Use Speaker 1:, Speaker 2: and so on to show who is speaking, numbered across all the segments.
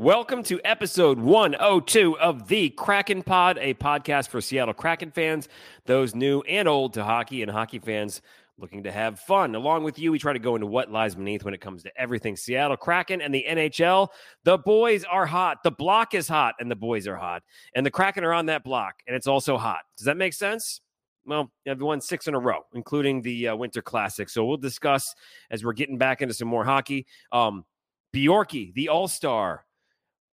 Speaker 1: Welcome to episode 102 of the Kraken Pod, a podcast for Seattle Kraken fans, those new and old to hockey, and hockey fans looking to have fun. Along with you, we try to go into what lies beneath when it comes to everything Seattle Kraken and the NHL. The boys are hot. The block is hot, and the boys are hot. And the Kraken are on that block, and it's also hot. Does that make sense? Well, they've won six in a row, including the uh, Winter Classic. So we'll discuss as we're getting back into some more hockey. Um, Bjorky, the All Star,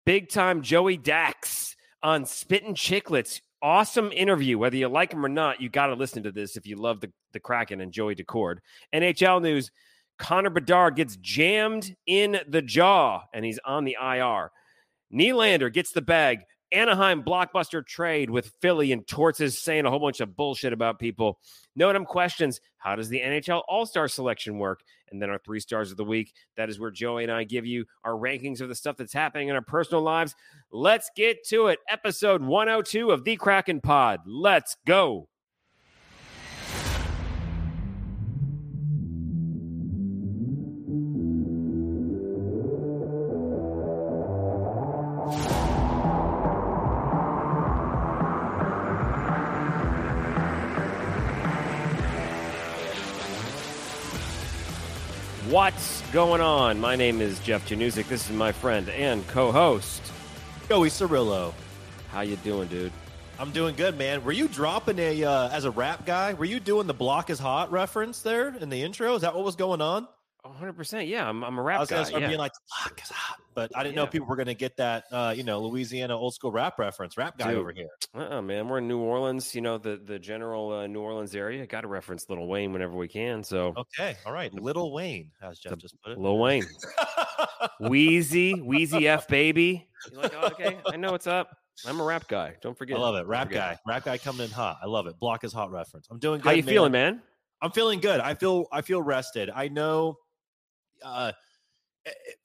Speaker 1: big time Joey Dax on Spittin' Chiclets. Awesome interview. Whether you like him or not, you got to listen to this if you love the, the Kraken and Joey Daccord. NHL news Connor Bedard gets jammed in the jaw and he's on the IR. Nylander gets the bag. Anaheim blockbuster trade with Philly and Torts is saying a whole bunch of bullshit about people. Notem um, questions How does the NHL All Star selection work? And then our three stars of the week. That is where Joey and I give you our rankings of the stuff that's happening in our personal lives. Let's get to it. Episode 102 of The Kraken Pod. Let's go. What's going on? My name is Jeff Januszek. This is my friend and co-host
Speaker 2: Joey Cirillo.
Speaker 1: How you doing, dude?
Speaker 2: I'm doing good, man. Were you dropping a uh, as a rap guy? Were you doing the "block is hot" reference there in the intro? Is that what was going on?
Speaker 1: 100%. Yeah, I'm, I'm a rap
Speaker 2: I was
Speaker 1: guy.
Speaker 2: start
Speaker 1: yeah.
Speaker 2: being like "block is hot," but I didn't know
Speaker 1: Yeah.
Speaker 2: if people were gonna get that, uh, you know, Louisiana old school rap reference. Rap guy
Speaker 1: Dude.
Speaker 2: over here.
Speaker 1: Uh-uh, man. We're in New Orleans, you know, the, the general uh, New Orleans area. Got to reference Lil Wayne whenever we can. So,
Speaker 2: Okay, all right. Lil Wayne, as Jeff
Speaker 1: The
Speaker 2: just put it.
Speaker 1: Lil Wayne. Weezy, Weezy F Baby. You're like, oh, okay, I know what's up. I'm a rap guy. Don't forget.
Speaker 2: I love it. Rap guy. Rap guy coming in hot. I love it. Block is hot reference. I'm doing good.
Speaker 1: How you
Speaker 2: man.
Speaker 1: feeling, man?
Speaker 2: I'm feeling good. I feel I feel rested. I know uh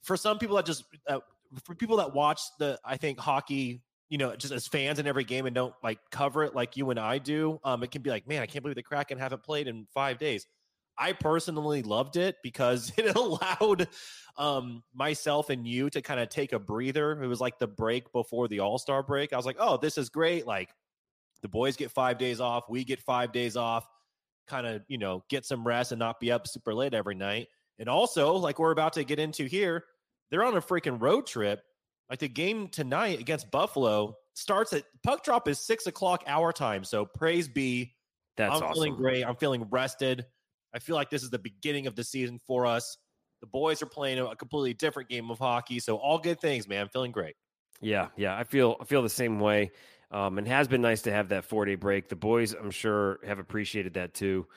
Speaker 2: for some people that just uh, for people that watch the I think hockey, you know, just as fans in every game and don't like cover it like you and I do, um it can be like, man, I can't believe the Kraken haven't played in 5 days. I personally loved it because it allowed um myself and you to kind of take a breather. It was like the break before the All-Star break. I was like, "Oh, this is great. Like the boys get 5 days off, we get 5 days off." kind of you know get some rest and not be up super late every night and also like we're about to get into here they're on a freaking road trip like the game tonight against buffalo starts at puck drop is six o'clock our time so praise be
Speaker 1: That's
Speaker 2: i'm
Speaker 1: awesome.
Speaker 2: feeling great i'm feeling rested i feel like this is the beginning of the season for us the boys are playing a completely different game of hockey so all good things man i'm feeling great
Speaker 1: Yeah, yeah, I feel I feel the same way. Um, and has been nice to have that four day break. The boys, I'm sure, have appreciated that too.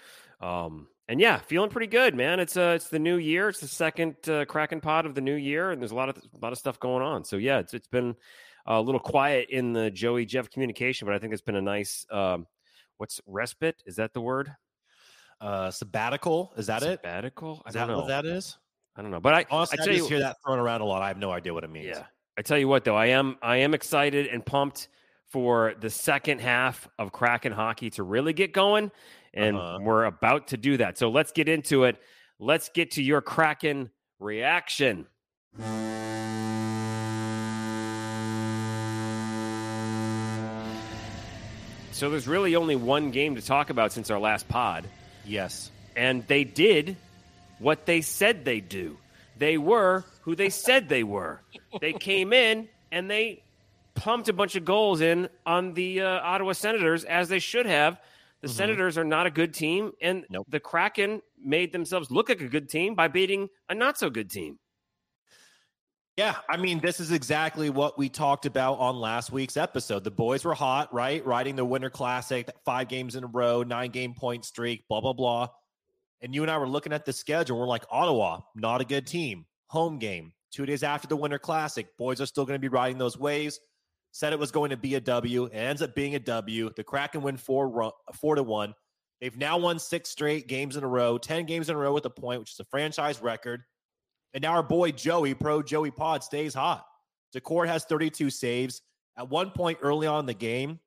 Speaker 1: Um, and yeah, feeling pretty good, man. It's uh, it's the new year. It's the second uh, Kraken pod of the new year, and there's a lot of a lot of stuff going on. So yeah, it's it's been a little quiet in the Joey Jeff communication, but I think it's been a nice um, what's respite? Is that the word?
Speaker 2: uh sabbatical is that it
Speaker 1: Sabbatical? I
Speaker 2: is
Speaker 1: don't
Speaker 2: that
Speaker 1: know.
Speaker 2: what that is
Speaker 1: I don't know. But I
Speaker 2: honestly
Speaker 1: I
Speaker 2: i, just
Speaker 1: you,
Speaker 2: hear that thrown around a lot i have no idea what it means
Speaker 1: Yeah. I tell you what though, I am I am excited and pumped for the second half of Kraken hockey to really get going and
Speaker 2: Uh-huh.
Speaker 1: we're about to do that. So let's get into it. Let's get to your Kraken reaction. So there's really only one game to talk about since our last pod
Speaker 2: yes
Speaker 1: and they did what they said they do. They were who they said they were. They came in and they pumped a bunch of goals in on the uh, Ottawa Senators as they should have. The
Speaker 2: Mhm.
Speaker 1: Senators are not a good team, and
Speaker 2: Nope.
Speaker 1: the Kraken made themselves look like a good team by beating a not so good team.
Speaker 2: Yeah, I mean, this is exactly what we talked about on last week's episode. The boys were hot, right? Riding the Winter Classic, five games in a row, nine game point streak, blah, blah, blah. And you and I were looking at the schedule. We're like, Ottawa, not a good team. Home game, two days after the Winter Classic. Boys are still going to be riding those waves. Said it was going to be a W. It ends up being a W. The Kraken win four, four to one. They've now won six straight games in a row, 10 games in a row with a point, which is a franchise record. And now our boy Joey, pro Joey Pod, stays hot. Daccord has 32 saves. At one point early on in the game,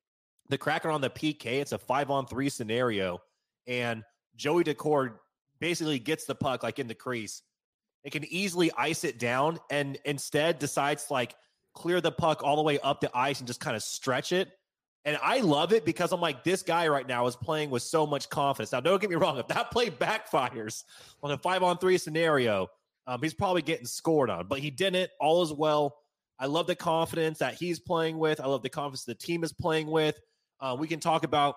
Speaker 2: the Kraken on the PK. It's a five on three scenario. And Joey Daccord basically gets the puck like in the crease. It can easily ice it down and instead decides like clear the puck all the way up the ice and just kind of stretch it. And I love it because I'm like, this guy right now is playing with so much confidence. Now, don't get me wrong, if that play backfires on a five on three scenario, um, he's probably getting scored on, but he didn't. All is well. I love the confidence that he's playing with. I love the confidence the team is playing with. Uh, we can talk about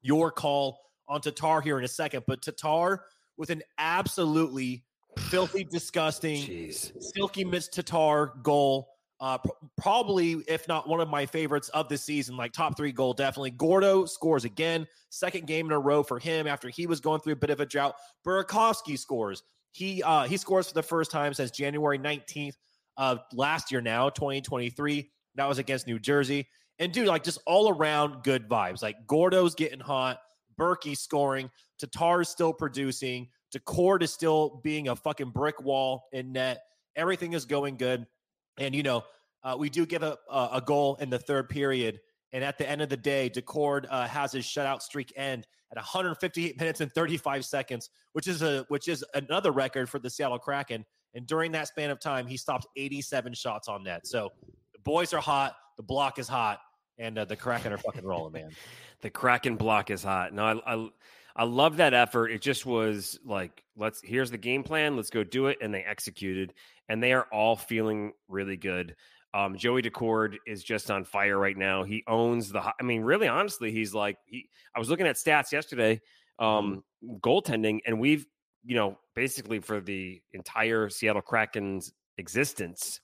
Speaker 2: your call on Tatar here in a second, but Tatar with an absolutely filthy, disgusting,
Speaker 1: Jeez.
Speaker 2: silky Miss Tatar goal. Uh, pr- probably, if not one of my favorites of the season, like top three goal, definitely. Gordo scores again, second game in a row for him after he was going through a bit of a drought. Burakovsky scores. He uh, he scores for the first time since January 19th of last year. Now 2023. That was against New Jersey. And dude, like just all around good vibes. Like Gordo's getting hot, Berkey scoring, Tatar's still producing, Daccord is still being a fucking brick wall in net. Everything is going good. And you know, uh, we do give a, a goal in the third period, and at the end of the day, Daccord uh, has his shutout streak end at 158 minutes and 35 seconds, which is a which is another record for the Seattle Kraken. And during that span of time, he stopped 87 shots on net. So the boys are hot, the block is hot, and uh, the Kraken are fucking rolling, man.
Speaker 1: the Kraken block is hot. No, I, I I love that effort. It just was like, let's here's the game plan, let's go do it, and they executed, and they are all feeling really good. Um, Joey Daccord is just on fire right now. He owns the. I mean, really, honestly, he's like. He, I was looking at stats yesterday, um, goaltending, and we've, you know, basically for the entire Seattle Kraken's existence,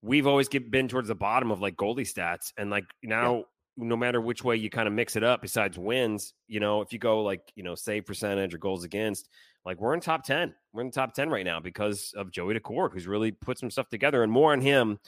Speaker 1: we've always get, been towards the bottom of like goalie stats, and like now no matter which way you kind of mix it up, besides wins, you know, if you go like, you know, save percentage or goals against, like we're in top 10. We're in the top 10 right now because of Joey Daccord, who's really put some stuff together and more on him.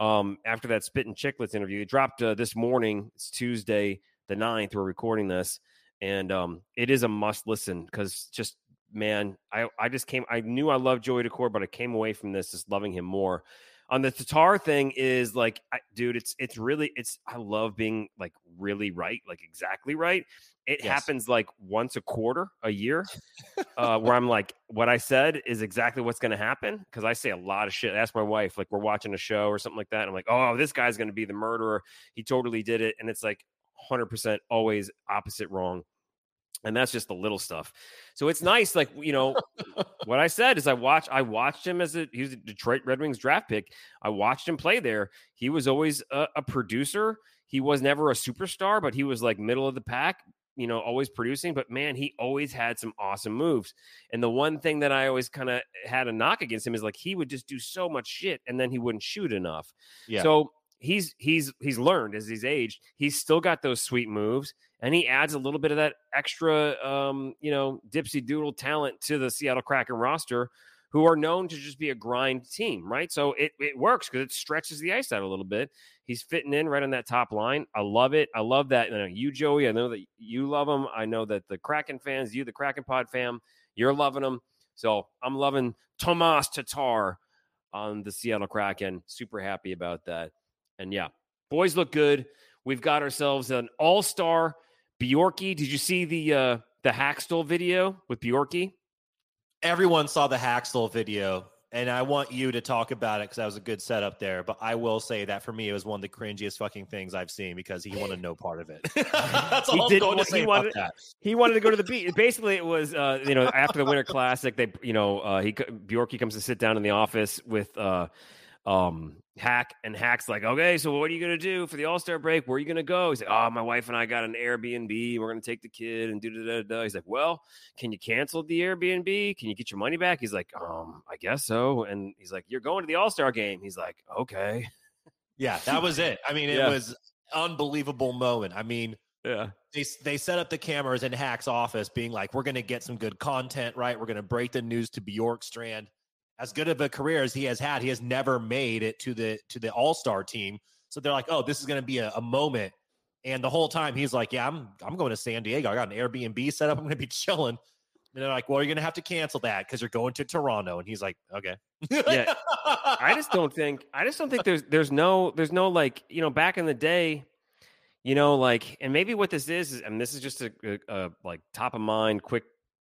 Speaker 1: Um, after that Spittin' Chiclets interview, it dropped uh, this morning. It's Tuesday, the 9th. We're recording this. And um, it is a must listen because just, man, I, I just came, I knew I loved Joey Daccord, but I came away from this just loving him more on the Tatar thing is like, I, dude, it's it's really it's I love being like really right, like exactly right. It
Speaker 2: Yes.
Speaker 1: happens like once a quarter, a year, uh, where I'm like, what I said is exactly what's going to happen because I say a lot of shit. Ask my wife, like we're watching a show or something like that. And I'm like, oh, this guy's going to be the murderer. He totally did it, and it's like 100 percent always opposite wrong. And that's just the little stuff. So it's nice, like you know, what I said is I watched I watched him as a he was a Detroit Red Wings draft pick. I watched him play there. He was always a, a producer. He was never a superstar, but he was like middle of the pack, you know, always producing. But man, he always had some awesome moves. And the one thing that I always kind of had a knock against him is like he would just do so much shit and then he wouldn't shoot enough.
Speaker 2: Yeah.
Speaker 1: So he's he's he's learned as he's aged. He's still got those sweet moves, and he adds a little bit of that extra, um, you know, dipsy doodle talent to the Seattle Kraken roster, who are known to just be a grind team, right? So it it works because it stretches the ice out a little bit. He's fitting in right on that top line. I love it. I love that. You, know, you Joey, I know that you love him. I know that the Kraken fans, you, the Kraken Pod fam, you're loving him. So I'm loving Tomas Tatar on the Seattle Kraken. Super happy about that. And yeah, boys look good. We've got ourselves an all-star Bjorky. Did you see the uh the Hakstol video with Bjorky?
Speaker 2: Everyone saw the Hakstol video, and I want you to talk about it because that was a good setup there. But I will say that for me, it was one of the cringiest fucking things I've seen because he wanted no part of it. That's
Speaker 1: He
Speaker 2: all I'm going to say
Speaker 1: he
Speaker 2: about
Speaker 1: wanted-
Speaker 2: that.
Speaker 1: He wanted to go to the beach. Basically, it was uh, you know after the Winter Classic, they you know uh, he Bjorky comes to sit down in the office with uh, um, Hack, and Hack's like, okay, so what are you gonna do for the All Star break? Where are you gonna go? He's like, oh, my wife and I got an Airbnb. We're gonna take the kid and do da da da. He's like, well, can you cancel the Airbnb? Can you get your money back? He's like, um, I guess so. And he's like, you're going to the All Star game. He's like, okay,
Speaker 2: Yeah, that was it. I mean, it
Speaker 1: Yeah.
Speaker 2: was unbelievable moment. I mean,
Speaker 1: yeah,
Speaker 2: they they set up the cameras in Hack's office, being like, "We're going to get some good content, right? We're going to break the news to Bjorkstrand." As good of a career as he has had, he has never made it to the to the All Star team. So they're like, "Oh, this is going to be a, a moment." And the whole time he's like, "Yeah, I'm I'm going to San Diego. I got an Airbnb set up. I'm going to be chilling." And they're like, "Well, you're going to have to cancel that because you're going to Toronto." And he's like, "Okay."
Speaker 1: Yeah. I just don't think I just don't think there's there's no there's no like you know back in the day, you know like and maybe what this is, is and this is just a, a, a like top of mind quick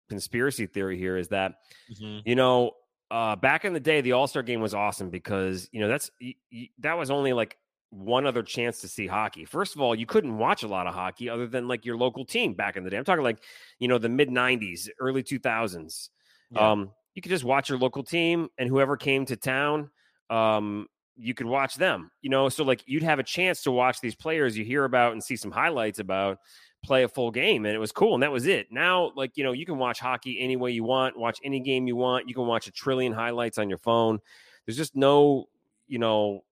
Speaker 1: conspiracy theory here is that
Speaker 2: Mhm.
Speaker 1: you know uh, back in the day, the All Star game was awesome because you know that's y- y- that was only like one other chance to see hockey. First of all, you couldn't watch a lot of hockey other than like your local team back in the day. I'm talking like you know the mid '90s, early 2000s.
Speaker 2: Yeah.
Speaker 1: Um, you could just watch your local team and whoever came to town. Um, you could watch them, you know. So like you'd have a chance to watch these players you hear about and see some highlights about play a full game and it was cool and that was it. Now like you know you can watch hockey any way you want watch any game you want you can watch a trillion highlights on your phone. There's just no you know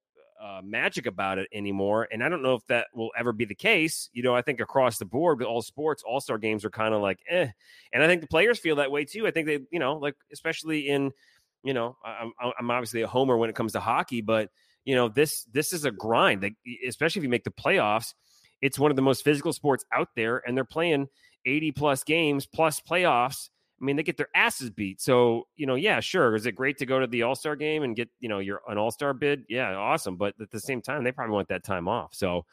Speaker 1: uh, magic about it anymore and i don't know if that will ever be the case you know i think across the board all sports all-star games are kind of like eh and i think the players feel that way too. I think they you know like especially in you know i'm, I'm obviously a homer when it comes to hockey but you know this this is a grind like, especially if you make the playoffs it's one of the most physical sports out there, and they're playing 80 plus games plus playoffs. I mean, they get their asses beat. So, you know, yeah, sure. Is it great to go to the All Star game and get, you know, your an All Star bid? Yeah, awesome. But at the same time, they probably want that time off. So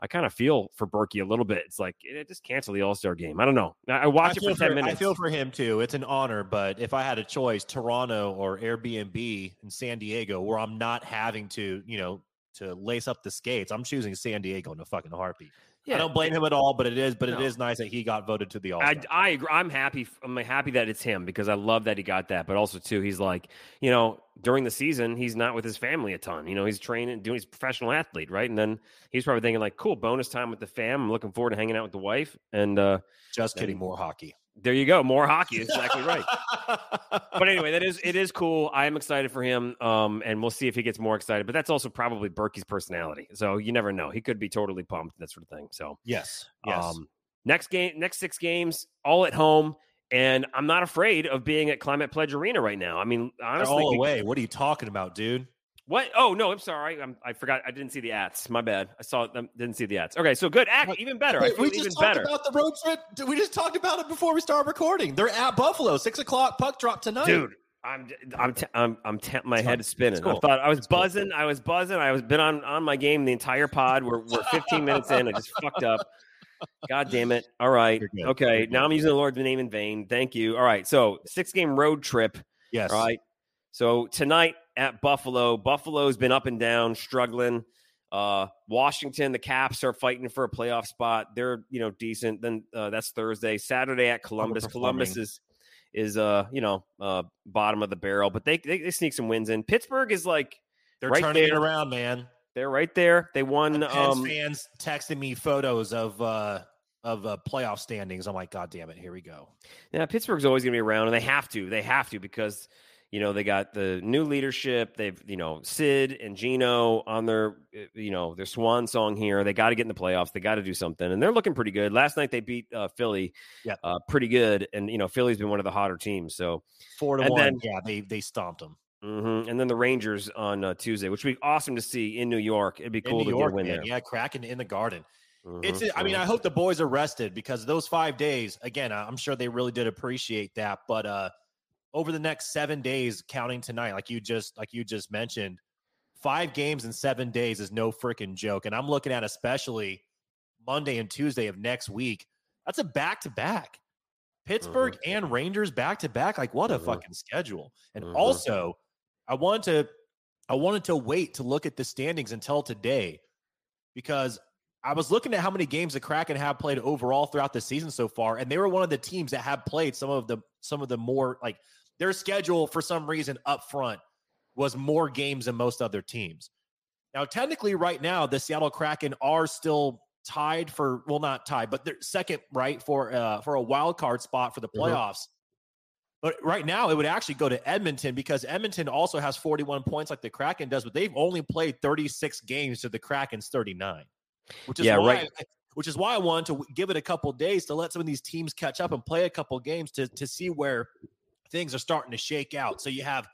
Speaker 1: I kind of feel for Berkey a little bit. It's like, eh, just cancel the All Star game. I don't know. I I watch it for 10
Speaker 2: for-
Speaker 1: minutes.
Speaker 2: I feel for him too. It's an honor, but if I had a choice, Toronto or Airbnb in San Diego, where I'm not having to, you know, to lace up the skates, I'm choosing San Diego in a fucking heartbeat.
Speaker 1: yeah.
Speaker 2: I don't blame him at all, but it is, but
Speaker 1: No.
Speaker 2: it is nice that he got voted to the All
Speaker 1: I, I agree. I'm happy. I'm happy that it's him because I love that he got that. But also too, he's like, you know, during the season, he's not with his family a ton. You know, he's training, doing. He's a professional athlete, right? And then he's probably thinking like, cool, bonus time with the fam. I'm looking forward to hanging out with the wife. And uh,
Speaker 2: Just kidding, more hockey.
Speaker 1: There you go, more hockey. Exactly right. But anyway, that is it is cool. I am excited for him. Um, and we'll see if he gets more excited. But that's also probably Berkey's personality. So you never know. He could be totally pumped, that sort of thing. So
Speaker 2: yes, yes.
Speaker 1: um, next game, next six games, all at home, and I'm not afraid of being at Climate Pledge Arena right now. I mean,
Speaker 2: They're
Speaker 1: honestly,
Speaker 2: all away. What are you talking about, dude?
Speaker 1: What? Oh no, I'm sorry. I'm, I forgot. I didn't see the ads. My bad. I saw them. Didn't see the ads. Okay, so good. Act even better. I
Speaker 2: Wait, we
Speaker 1: even
Speaker 2: just talked
Speaker 1: better,
Speaker 2: about the road trip. We just talked about it before we started recording. They're at Buffalo, six o'clock puck drop tonight.
Speaker 1: dude. I'm I'm t- I'm I'm t- my
Speaker 2: It's
Speaker 1: head
Speaker 2: fine.
Speaker 1: is spinning.
Speaker 2: Cool.
Speaker 1: I thought I was
Speaker 2: It's cool.
Speaker 1: buzzing. I was buzzing. I was been on on my game the entire pod. We're we're 15 minutes in. I just fucked up. God damn it. All right. Okay. Now. I'm using the Lord's name in vain. Thank you. All right. So six game road trip.
Speaker 2: yes,
Speaker 1: All right. So tonight at Buffalo, Buffalo's been up and down, struggling. Uh, Washington, the Caps are fighting for a playoff spot. They're you know decent. Then uh, that's Thursday. Saturday at Columbus. Columbus is is uh you know uh bottom of the barrel, but they they, they sneak some wins in. Pittsburgh is like
Speaker 2: they're
Speaker 1: right
Speaker 2: turning it around, man.
Speaker 1: they're right there. They won.
Speaker 2: Pens
Speaker 1: Um,
Speaker 2: fans texting me photos of uh of uh, playoff standings. I'm like, God damn it, here we go.
Speaker 1: Yeah, Pittsburgh's always going to be around, and they have to. They have to because you know they got the new leadership. They've you know Sid and Gino on their uh, you know their swan song here. They got to get in the playoffs. They got to do something, and they're looking pretty good. Last night they beat uh, Philly,
Speaker 2: Yeah.
Speaker 1: uh, pretty good, and you know Philly's been one of the hotter teams. So,
Speaker 2: Four to
Speaker 1: And
Speaker 2: one.
Speaker 1: then-
Speaker 2: yeah, they they stomped them.
Speaker 1: mhm. and then the Rangers on uh, Tuesday, which would be awesome to see in New York. It'd be cool
Speaker 2: New
Speaker 1: to
Speaker 2: York,
Speaker 1: get a win
Speaker 2: man.
Speaker 1: there.
Speaker 2: Yeah, Kraken in the garden.
Speaker 1: Mhm,
Speaker 2: It's. I mean. I hope the boys are rested because those five days. Again, I'm sure they really did appreciate that. But uh over the next seven days, counting tonight, like you just like you just mentioned, five games in seven days is no freaking joke. And I'm looking at especially Monday and Tuesday of next week. That's a back to back. Pittsburgh and Rangers back to back. Like what a
Speaker 1: Mhm.
Speaker 2: fucking schedule. And
Speaker 1: Mhm.
Speaker 2: also, I wanted to I wanted to wait to look at the standings until today because I was looking at how many games the Kraken have played overall throughout the season so far, and they were one of the teams that have played some of the some of the more like their schedule for some reason up front was more games than most other teams. Now, technically, right now, the Seattle Kraken are still tied for well, not tied, but they're second right for uh for a wild card spot for the
Speaker 1: Mhm.
Speaker 2: playoffs. But right now, it would actually go to Edmonton because Edmonton also has 41 points like the Kraken does, but they've only played 36 games to the Kraken's 39. Which is
Speaker 1: Yeah,
Speaker 2: why,
Speaker 1: right.
Speaker 2: Which is why I wanted to give it a couple days to let some of these teams catch up and play a couple games to to see where things are starting to shake out. So you have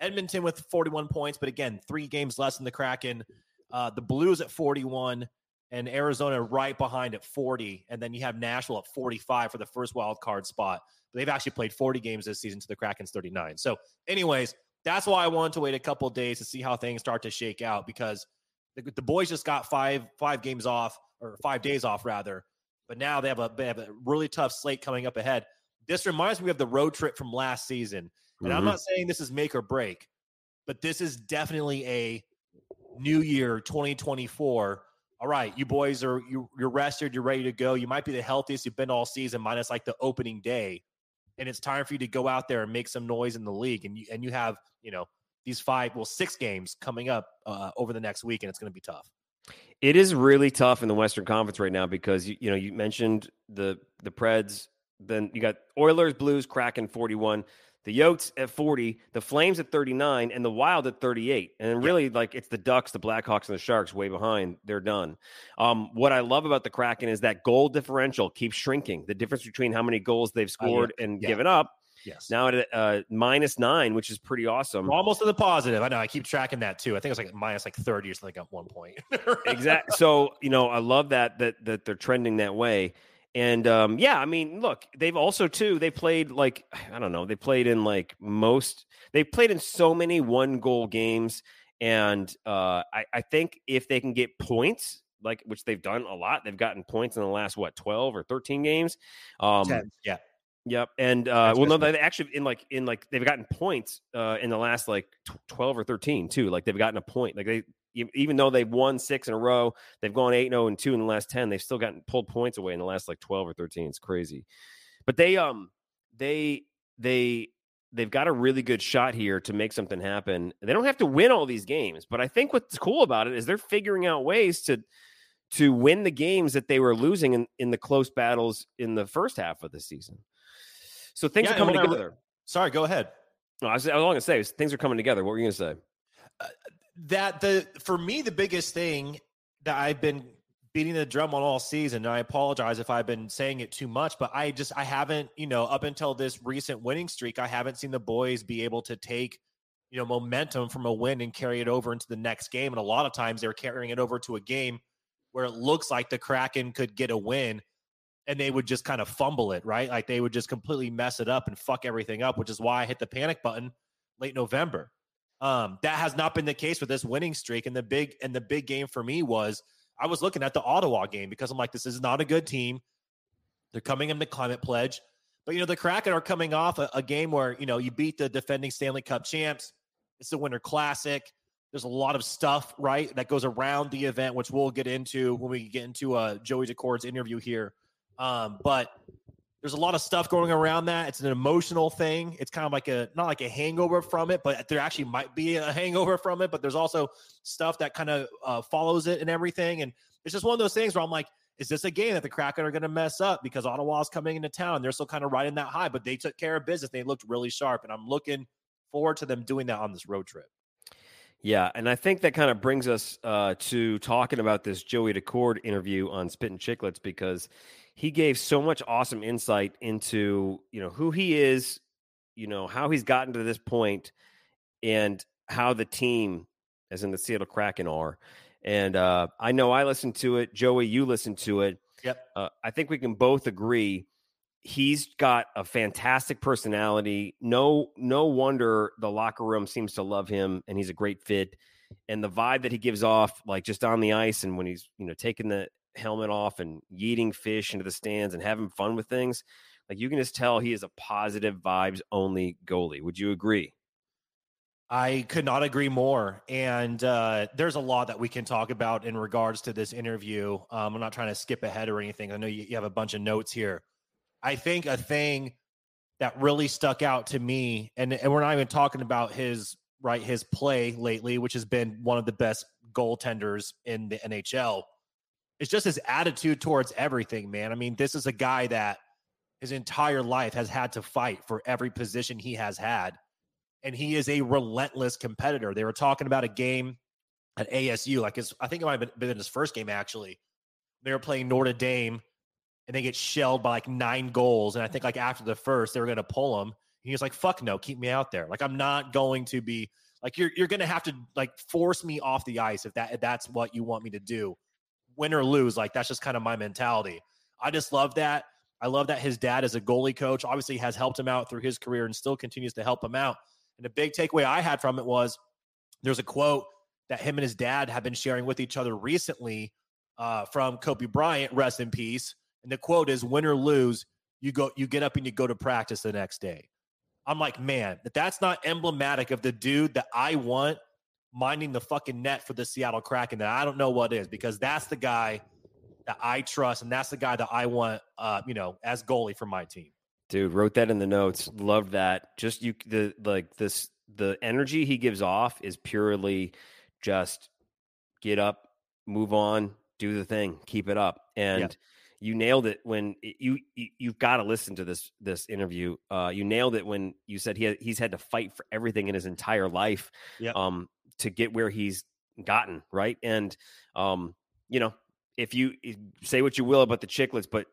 Speaker 2: Edmonton with 41 points, but again, three games less than the Kraken. Uh, the Blues at 41 and Arizona right behind at 40. And then you have Nashville at 45 for the first wild card spot. But They've actually played 40 games this season to the Kraken's 39. So, anyways, that's why I wanted to wait a couple days to see how things start to shake out because the, the boys just got five five games off or five days off rather, but now they have a they have a really tough slate coming up ahead. This reminds me of the road trip from last season. And mm-hmm. I'm not saying this is make or break, but this is definitely a new year 2024. All right, you boys are you, you're rested, you're ready to go. You might be the healthiest you've been all season, minus like the opening day, and it's time for you to go out there and make some noise in the league. And you and you have you know these five, well, six games coming up uh, over the next week, and it's going to be tough.
Speaker 1: It is really tough in the Western Conference right now because you, you know you mentioned the the Preds, then you got Oilers, Blues, Kraken, forty one the Yotes at 40, the Flames at 39, and the Wild at 38. And really, like it's the Ducks, the Blackhawks, and the Sharks way behind. They're done. Um, what I love about the Kraken is that goal differential keeps shrinking. The difference between how many goals they've scored uh, yeah. and yeah. given up.
Speaker 2: Yes.
Speaker 1: Now at uh, minus nine, which is pretty awesome.
Speaker 2: almost to the positive. I know. I keep tracking that too. I think it's like minus like 30 or something at one point.
Speaker 1: exactly. So, you know, I love that that that they're trending that way. And um, yeah, I mean, look, they've also too. They played like I don't know. They played in like most. They played in so many one goal games, and uh, I, I think if they can get points, like which they've done a lot, they've gotten points in the last what twelve or thirteen games.
Speaker 2: Um, 10, yeah.
Speaker 1: Yep, and uh, well, no, they actually in like in like they've gotten points uh, in the last like twelve or thirteen too. Like they've gotten a point. Like they even though they've won six in a row, they've gone 8 0 and 2 in the last 10. They've still gotten pulled points away in the last like 12 or 13. It's crazy. But they, um, they, they, they've got a really good shot here to make something happen. They don't have to win all these games, but I think what's cool about it is they're figuring out ways to, to win the games that they were losing in, in the close battles in the first half of the season. So things yeah, are coming together.
Speaker 2: sorry, go ahead.
Speaker 1: No, I was, I was going to say things are coming together. What were you going to say? Uh,
Speaker 2: that the for me the biggest thing that I've been beating the drum on all season. And I apologize if I've been saying it too much, but I just I haven't, you know, up until this recent winning streak, I haven't seen the boys be able to take, you know, momentum from a win and carry it over into the next game. And a lot of times they're carrying it over to a game where it looks like the Kraken could get a win and they would just kind of fumble it, right? Like they would just completely mess it up and fuck everything up, which is why I hit the panic button late November. Um, that has not been the case with this winning streak. And the big and the big game for me was I was looking at the Ottawa game because I'm like, this is not a good team. They're coming in the climate pledge. But you know, the Kraken are coming off a, a game where, you know, you beat the defending Stanley Cup champs. It's the winter classic. There's a lot of stuff, right, that goes around the event, which we'll get into when we get into uh, Joey Daccord's interview here. Um, but there's a lot of stuff going around that. It's an emotional thing. It's kind of like a not like a hangover from it, but there actually might be a hangover from it. But there's also stuff that kind of uh, follows it and everything. And it's just one of those things where I'm like, is this a game that the Kraken are going to mess up because Ottawa's coming into town? They're still kind of riding that high, but they took care of business. They looked really sharp, and I'm looking forward to them doing that on this road trip.
Speaker 1: Yeah, and I think that kind of brings us uh, to talking about this Joey Daccord interview on Spittin' Chiclets because he gave so much awesome insight into you know who he is, you know how he's gotten to this point, and how the team, as in the Seattle Kraken, are. And uh, I know I listened to it, Joey. You listened to it.
Speaker 2: Yep.
Speaker 1: Uh, I think we can both agree he's got a fantastic personality. No, no wonder the locker room seems to love him, and he's a great fit. And the vibe that he gives off, like just on the ice, and when he's you know taking the helmet off and yeeting fish into the stands and having fun with things. Like you can just tell he is a positive vibes only goalie. Would you agree?
Speaker 2: I could not agree more. And uh, there's a lot that we can talk about in regards to this interview. Um, I'm not trying to skip ahead or anything. I know you, you have a bunch of notes here. I think a thing that really stuck out to me, and, and we're not even talking about his right his play lately, which has been one of the best goaltenders in the NHL it's just his attitude towards everything, man. I mean, this is a guy that his entire life has had to fight for every position he has had. And he is a relentless competitor. They were talking about a game at ASU, like his, I think it might have been, his first game actually. They were playing Notre Dame and they get shelled by like nine goals. And I think like after the first, they were going to pull him. And he was like, fuck no, keep me out there. Like, I'm not going to be like, you're, you're going to have to like force me off the ice if that, if that's what you want me to do win or lose, like that's just kind of my mentality. I just love that. I love that his dad is a goalie coach. Obviously, has helped him out through his career and still continues to help him out. And the big takeaway I had from it was there's a quote that him and his dad have been sharing with each other recently uh, from Kobe Bryant, rest in peace. And the quote is, "Win or lose, you go, you get up and you go to practice the next day." I'm like, man, that that's not emblematic of the dude that I want minding the fucking net for the Seattle Kraken. That I don't know what is because that's the guy that I trust, and that's the guy that I want, uh, you know, as goalie for my team.
Speaker 1: Dude, wrote that in the notes. Loved that. Just you, the like this, the energy he gives off is purely just get up, move on, do the thing, keep it up, and. Yeah you nailed it when you, you have got to listen to this this interview. Uh, you nailed it when you said he he's had to fight for everything in his entire life,
Speaker 2: yep.
Speaker 1: um, to get where he's gotten right. And um, you know, if you say what you will about the Chiclets, but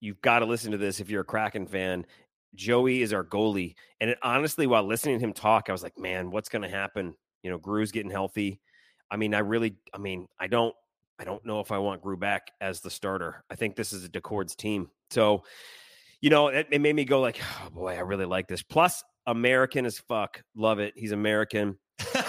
Speaker 1: you've got to listen to this if you're a Kraken fan. Joey is our goalie, and it, honestly, while listening to him talk, I was like, man, what's going to happen? You know, Grew's getting healthy. I mean, I really, I mean, I don't I don't know if I want Grew back as the starter. I think this is a Daccords team. So, you know, it, it, made me go like, oh boy, I really like this. Plus, American as fuck. Love it. He's American.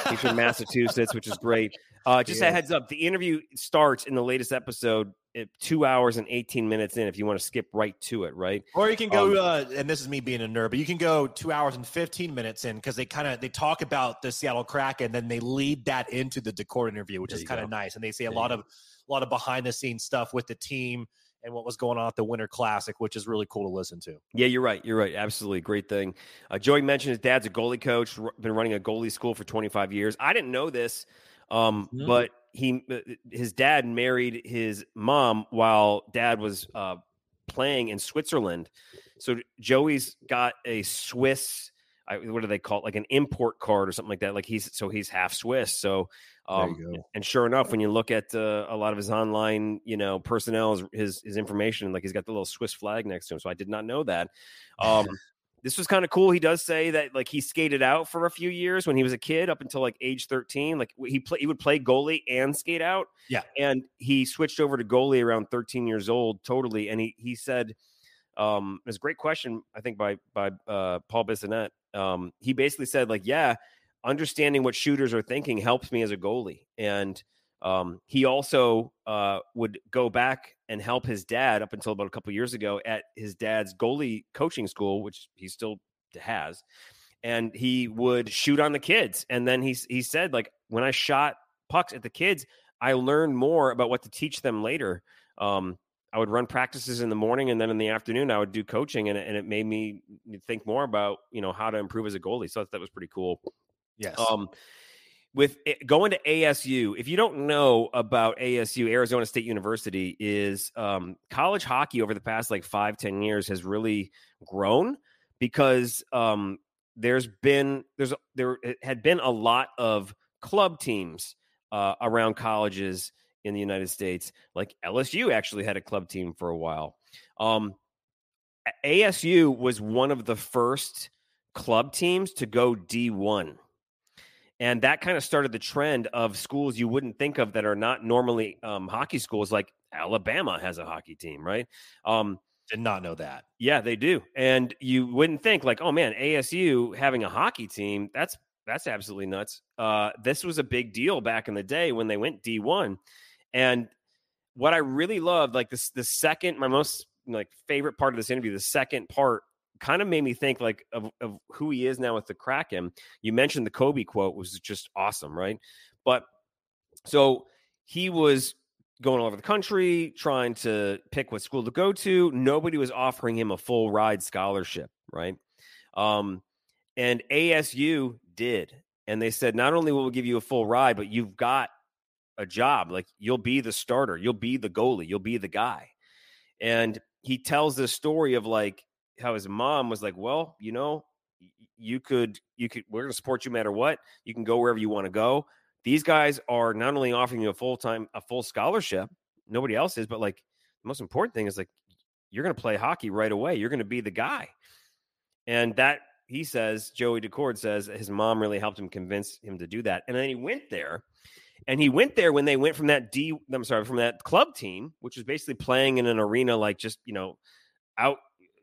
Speaker 1: He's from Massachusetts, which is great. Uh, just a heads up: the interview starts in the latest episode at two hours and eighteen minutes in. If you want to skip right to it, right?
Speaker 2: Or you can go, um, uh, and this is me being a nerd, but you can go two hours and fifteen minutes in because they kind of they talk about the Seattle Kraken, and then they lead that into the Daccord interview, which is kind of nice, and they say a there lot of a lot of behind the scenes stuff with the team and what was going on at the Winter Classic, which is really cool to listen to.
Speaker 1: Yeah, you're right. You're right. Absolutely. Great thing. Uh, Joey mentioned his dad's a goalie coach, been running a goalie school for 25 years. I didn't know this, um, mm-hmm. but he uh, his dad married his mom while dad was uh, playing in Switzerland. So Joey's got a Swiss. I, what do they call it? Like an import card or something like that. Like he's so he's half Swiss. So um, and sure enough, when you look at uh, a lot of his online, you know, personnel, his his information, like he's got the little Swiss flag next to him. So I did not know that. Um, this was kind of cool. He does say that like he skated out for a few years when he was a kid, up until like age thirteen. Like he play, he would play goalie and skate out.
Speaker 2: Yeah,
Speaker 1: and he switched over to goalie around thirteen years old, totally. And he he said, um, it was a great question, I think by by uh, Paul Bissonnette. Um, he basically said like, yeah understanding what shooters are thinking helps me as a goalie. And um, he also uh, would go back and help his dad up until about a couple years ago at his dad's goalie coaching school, which he still has. And he would shoot on the kids. And then he, he said, like, when I shot pucks at the kids, I learned more about what to teach them later. Um, I would run practices in the morning and then in the afternoon I would do coaching and, and it made me think more about, you know, how to improve as a goalie. So that was pretty cool.
Speaker 2: Yes.
Speaker 1: Um, with going to ASU, if you don't know about ASU, Arizona State University is um, college hockey over the past like five ten years has really grown because um, there's been there's there had been a lot of club teams uh, around colleges in the United States. Like LSU actually had a club team for a while. Um, ASU was one of the first club teams to go D1 and that kind of started the trend of schools you wouldn't think of that are not normally um, hockey schools, like Alabama has a hockey team, right? Um,
Speaker 2: Did not know that.
Speaker 1: Yeah, they do. And you wouldn't think like, oh man, ASU having a hockey team, that's that's absolutely nuts. Uh, this was a big deal back in the day when they went D1. And what I really loved, like this the second, my most like favorite part of this interview, the second part kind of made me think like of, of who he is now with the Kraken. You mentioned the Kobe quote was just awesome, right? But so he was going all over the country trying to pick what school to go to. Nobody was offering him a full ride scholarship, right? Um, and ASU did. And they said, not only will we give you a full ride, but you've got a job. Like you'll be the starter, you'll be the goalie, you'll be the guy. And he tells this story of like how his mom was like, "Well, you know, you could you could we're going to support you no matter what. You can go wherever you want to go." These guys are not only offering you a full time a full scholarship, nobody else is, but like the most important thing is like you're going to play hockey right away. You're going to be the guy. And that he says, Joey Daccord says his mom really helped him convince him to do that. And then he went there. And he went there when they went from that D I'm sorry, from that club team, which was basically playing in an arena like just, you know, out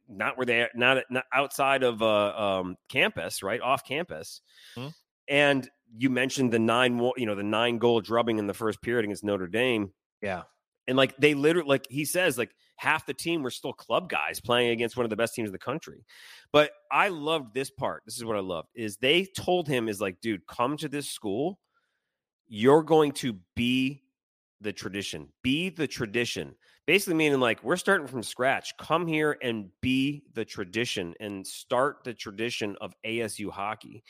Speaker 1: not where they not, not outside of uh, um, campus, right off campus. Mm-hmm. And you mentioned the nine, you know, the nine goal drubbing in the first period against Notre Dame.
Speaker 2: Yeah,
Speaker 1: And like they literally, like he says, like half the team were still club guys playing against one of the best teams in the country. But I loved this part. This is what I loved is they told him is like, dude, come to this school. You're going to be the tradition. Be the tradition. Basically meaning like we're starting from scratch. Come here and be the tradition and start the tradition of ASU hockey.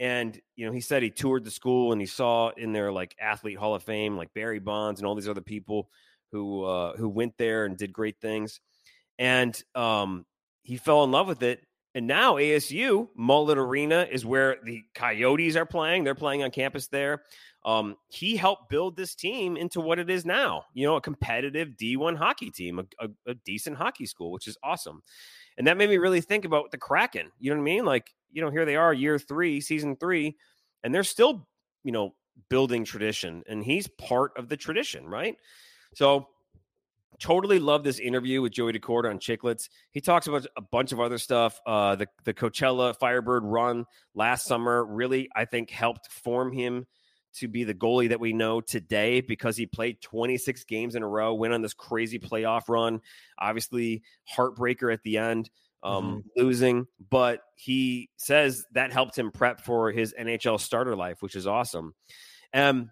Speaker 1: And you know, he said he toured the school and he saw in their like athlete hall of fame, like Barry Bonds and all these other people who uh, who went there and did great things. And um, he fell in love with it. And now ASU Mullet Arena is where the Coyotes are playing. They're playing on campus there. Um, he helped build this team into what it is now. You know, a competitive D1 hockey team, a, a, a decent hockey school, which is awesome. And that made me really think about the Kraken. You know what I mean? Like you know, here they are, year three, season three, and they're still, you know, building tradition, and he's part of the tradition, right? So, totally love this interview with Joey Daccordia on Chiclets. He talks about a bunch of other stuff. Uh, the the Coachella Firebird run last summer really, I think, helped form him to be the goalie that we know today because he played 26 games in a row, went on this crazy playoff run. Obviously, heartbreaker at the end um, mm-hmm. losing, but he says that helped him prep for his NHL starter life, which is awesome. Um,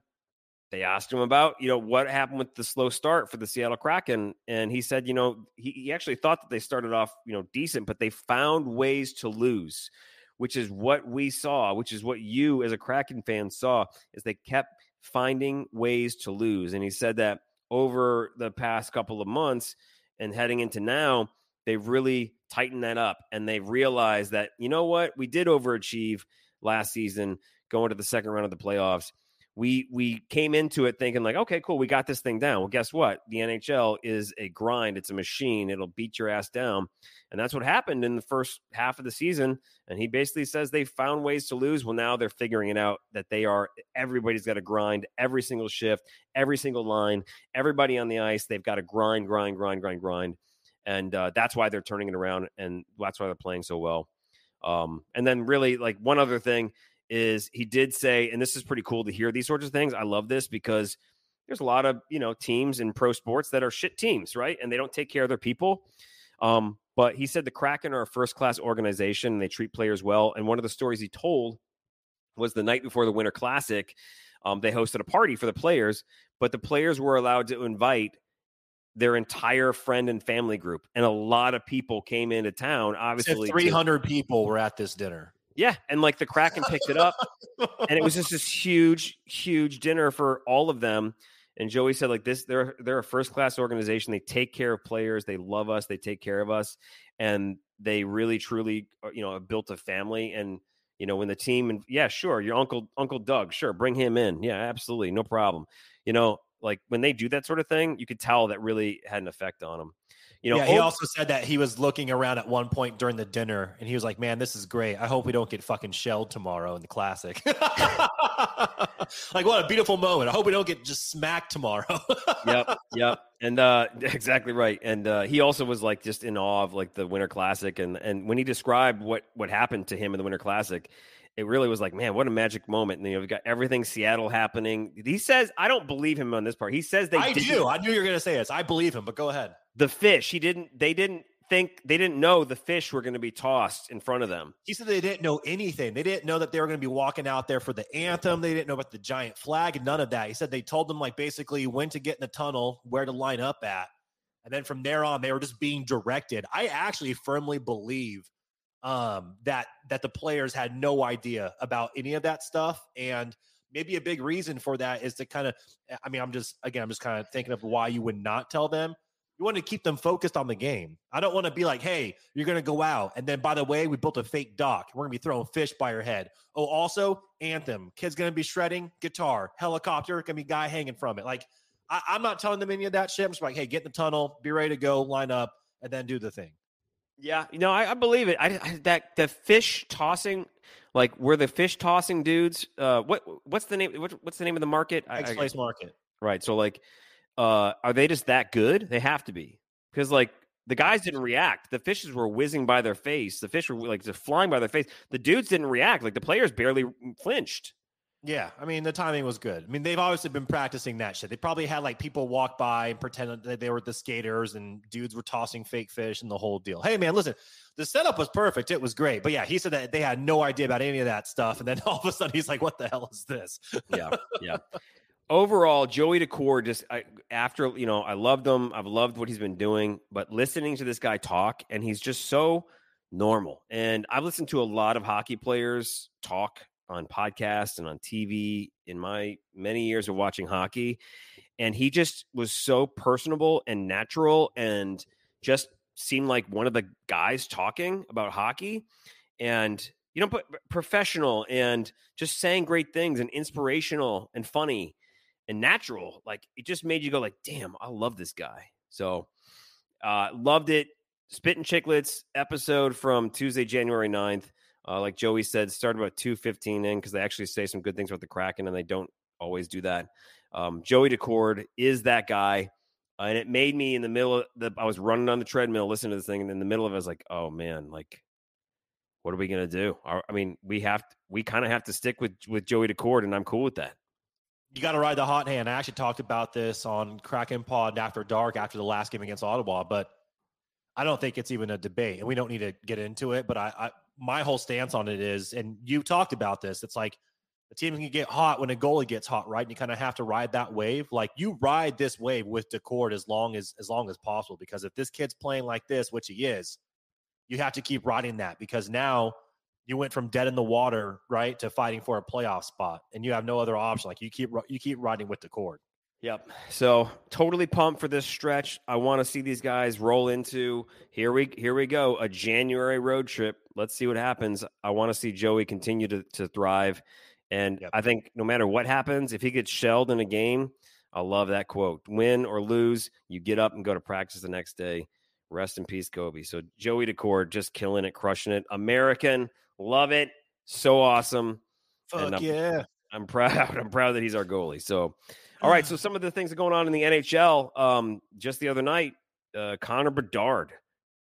Speaker 1: they asked him about, you know, what happened with the slow start for the Seattle Kraken, and he said, you know, he, he actually thought that they started off, you know, decent, but they found ways to lose, which is what we saw, which is what you as a Kraken fan saw, is they kept finding ways to lose, and he said that over the past couple of months and heading into now, they've really tightened that up and they've realized that, you know what, we did overachieve last season going to the second round of the playoffs. We we came into it thinking like, okay, cool, we got this thing down. Well, guess what? The NHL is a grind, it's a machine, it'll beat your ass down. And that's what happened in the first half of the season. And he basically says they found ways to lose. Well, now they're figuring it out that they are everybody's got to grind every single shift, every single line, everybody on the ice. They've got to grind, grind, grind, grind, grind and uh, that's why they're turning it around, and that's why they're playing so well. Um, and then, really, like one other thing is he did say, and this is pretty cool to hear these sorts of things. I love this because there's a lot of you know teams in pro sports that are shit teams, right? And they don't take care of their people. Um, but he said the Kraken are a first class organization and they treat players well. And one of the stories he told was the night before the Winter Classic. Um, they hosted a party for the players, but the players were allowed to invite their entire friend and family group, and a lot of people came into town. Obviously,
Speaker 2: three hundred people were at this dinner.
Speaker 1: Yeah, and like the Kraken picked it up, and it was just this huge, huge dinner for all of them. And Joey said, like this, they're they're a first class organization. They take care of players. They love us. They take care of us, and they really, truly, uh, you know, have built a family. And you know, when the team and yeah, sure, your uncle Uncle Doug, sure, bring him in. Yeah, absolutely, no problem. You know, like when they do that sort of thing, you could tell that really had an effect on him. You know,
Speaker 2: yeah, he also said that he was looking around at one point during the dinner and he was like, Man, this is great. I hope we don't get fucking shelled tomorrow in the classic. like, what a beautiful moment. I hope we don't get just smacked tomorrow.
Speaker 1: yep. Yep. And uh exactly right. And uh he also was like just in awe of like the winter classic and and when he described what what happened to him in the winter classic, it really was like, man, what a magic moment. And, you know, we've got everything Seattle happening. He says, I don't believe him on this part. He says they
Speaker 2: I do. I knew you were gonna say this. I believe him, but go ahead.
Speaker 1: The fish, he didn't they didn't think they didn't know the fish were going to be tossed in front of them.
Speaker 2: He said they didn't know anything. They didn't know that they were going to be walking out there for the anthem. They didn't know about the giant flag, none of that. He said they told them like basically when to get in the tunnel, where to line up at. And then from there on, they were just being directed. I actually firmly believe um, that that the players had no idea about any of that stuff. And maybe a big reason for that is to kind of i mean i'm just again i'm just kind of thinking of why you would not tell them. You want to keep them focused on the game. I don't want to be like hey you're going to go out and then by the way we built a fake dock. We're going to be throwing fish by your head. Oh also anthem. Kids going to be shredding guitar. Helicopter going to be guy hanging from it. Like I, i'm not telling them any of that shit. I'm just like hey get in the tunnel. Be ready to go. Line up and then do the thing
Speaker 1: yeah, you know, I, I believe it. I, I, that the fish tossing, like we're the fish tossing dudes. Uh, what what's the name? What, what's the name of the market?
Speaker 2: X Place Market.
Speaker 1: Right. So like, uh, are they just that good? They have to be because like the guys didn't react. The fishes were whizzing by their face. The fish were like just flying by their face. The dudes didn't react. Like the players barely flinched.
Speaker 2: Yeah, I mean the timing was good. I mean they've obviously been practicing that shit. They probably had like people walk by and pretend that they were the skaters, and dudes were tossing fake fish and the whole deal. Hey man, listen, the setup was perfect. It was great, but yeah, he said that they had no idea about any of that stuff, and then all of a sudden he's like, "What the hell is this?"
Speaker 1: yeah, yeah. Overall, Joey Daccord just I, after you know I loved him. I've loved what he's been doing, but listening to this guy talk, and he's just so normal. And I've listened to a lot of hockey players talk on podcasts and on TV in my many years of watching hockey. And he just was so personable and natural and just seemed like one of the guys talking about hockey and, you know, professional and just saying great things and inspirational and funny and natural. Like it just made you go like, damn, I love this guy. So uh loved it. Spittin' Chiclets episode from Tuesday, January 9th. Uh, like Joey said, start about 215 in because they actually say some good things about the Kraken and they don't always do that. Um, Joey Daccord is that guy. Uh, and it made me in the middle of the, I was running on the treadmill, listening to this thing. And in the middle of it, I was like, oh man, like, what are we going to do? I mean, we have, to, we kind of have to stick with, with Joey Daccord and I'm cool with that.
Speaker 2: You got to ride the hot hand. I actually talked about this on Kraken Pod after dark after the last game against Ottawa, but I don't think it's even a debate and we don't need to get into it. But I, I my whole stance on it is, and you talked about this, it's like the team can get hot when a goalie gets hot, right? And you kind of have to ride that wave. Like you ride this wave with Daccord as long as as long as possible. Because if this kid's playing like this, which he is, you have to keep riding that because now you went from dead in the water, right, to fighting for a playoff spot, and you have no other option. Like you keep you keep riding with Daccord.
Speaker 1: Yep. So totally pumped for this stretch. I want to see these guys roll into here we here we go a January road trip. Let's see what happens. I want to see Joey continue to to thrive, and yep. I think no matter what happens, if he gets shelled in a game, I love that quote: "Win or lose, you get up and go to practice the next day." Rest in peace, Kobe. So Joey Daccord just killing it, crushing it. American, love it, so awesome.
Speaker 2: Fuck I'm, yeah!
Speaker 1: I'm proud. I'm proud that he's our goalie. So. All right, so some of the things that are going on in the NHL. Um, just the other night, uh, Connor Bedard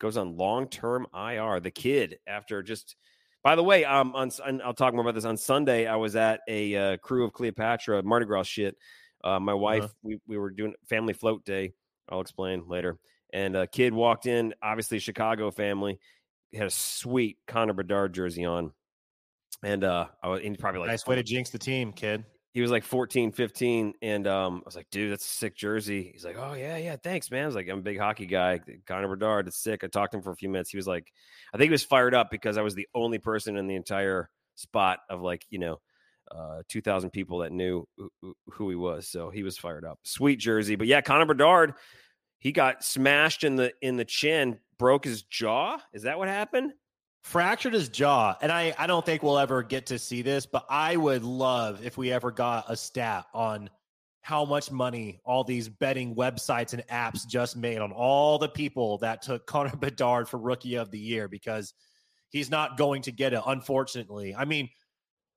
Speaker 1: goes on long-term IR. The kid, after just, by the way, um, on, on I'll talk more about this on Sunday. I was at a uh, Krewe of Cleopatra Mardi Gras shit. Uh, my wife, uh-huh. we we were doing family float day. I'll explain later. And a kid walked in, obviously Chicago family, he had a sweet Connor Bedard jersey on. And uh, I was and probably like
Speaker 2: nice way to jinx the team, kid
Speaker 1: he was like 14, 15. And um, I was like, dude, that's a sick jersey. He's like, oh, yeah, yeah, thanks, man. I was like, I'm a big hockey guy. Connor Bedard, it's sick. I talked to him for a few minutes. He was like, I think he was fired up because I was the only person in the entire spot of like, you know, uh, 2,000 people that knew who, who he was. So he was fired up. Sweet jersey. But yeah, Connor Bedard, he got smashed in the in the chin, broke his jaw. Is that what happened?
Speaker 2: Fractured his jaw and I, I don't think we'll ever get to see this but i would love if we ever got a stat on how much money all these betting websites and apps just made on all the people that took connor bedard for rookie of the year because he's not going to get it unfortunately. I mean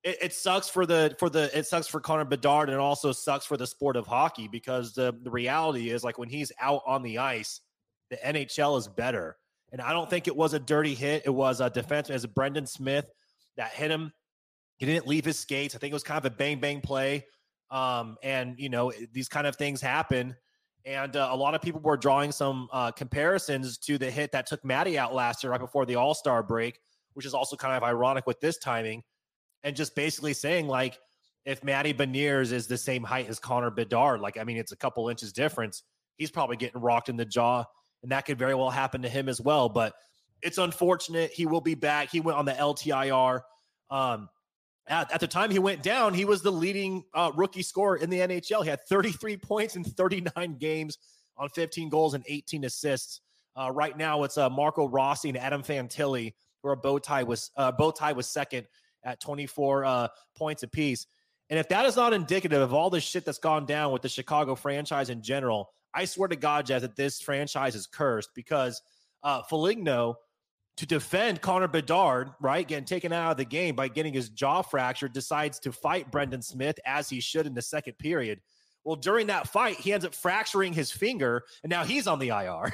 Speaker 2: it, it sucks for the for the it sucks for connor bedard and it also sucks for the sport of hockey because the, the reality is like when he's out on the ice the nhl is better and I don't think it was a dirty hit. It was a defenseman as Brendan Smith that hit him. He didn't leave his skates. I think it was kind of a bang bang play. Um, and you know these kind of things happen. And uh, a lot of people were drawing some uh, comparisons to the hit that took Maddie out last year, right before the All Star break, which is also kind of ironic with this timing. And just basically saying like, if Maddie Beniers is the same height as Connor Bedard, like I mean, it's a couple inches difference. He's probably getting rocked in the jaw and that could very well happen to him as well. But it's unfortunate. He will be back. He went on the LTIR. Um, at, at the time he went down, he was the leading uh, rookie scorer in the NHL. He had 33 points in 39 games on 15 goals and 18 assists. Uh, right now, it's uh, Marco Rossi and Adam Fantilli, who are bow tie was uh, bow tie was second at 24 uh, points apiece. And if that is not indicative of all the shit that's gone down with the Chicago franchise in general, I swear to God, Jeff, that this franchise is cursed because uh, Foligno, to defend Connor Bedard, right, getting taken out of the game by getting his jaw fractured, decides to fight Brendan Smith as he should in the second period, Well, during that fight, he ends up fracturing his finger, and now he's on the IR.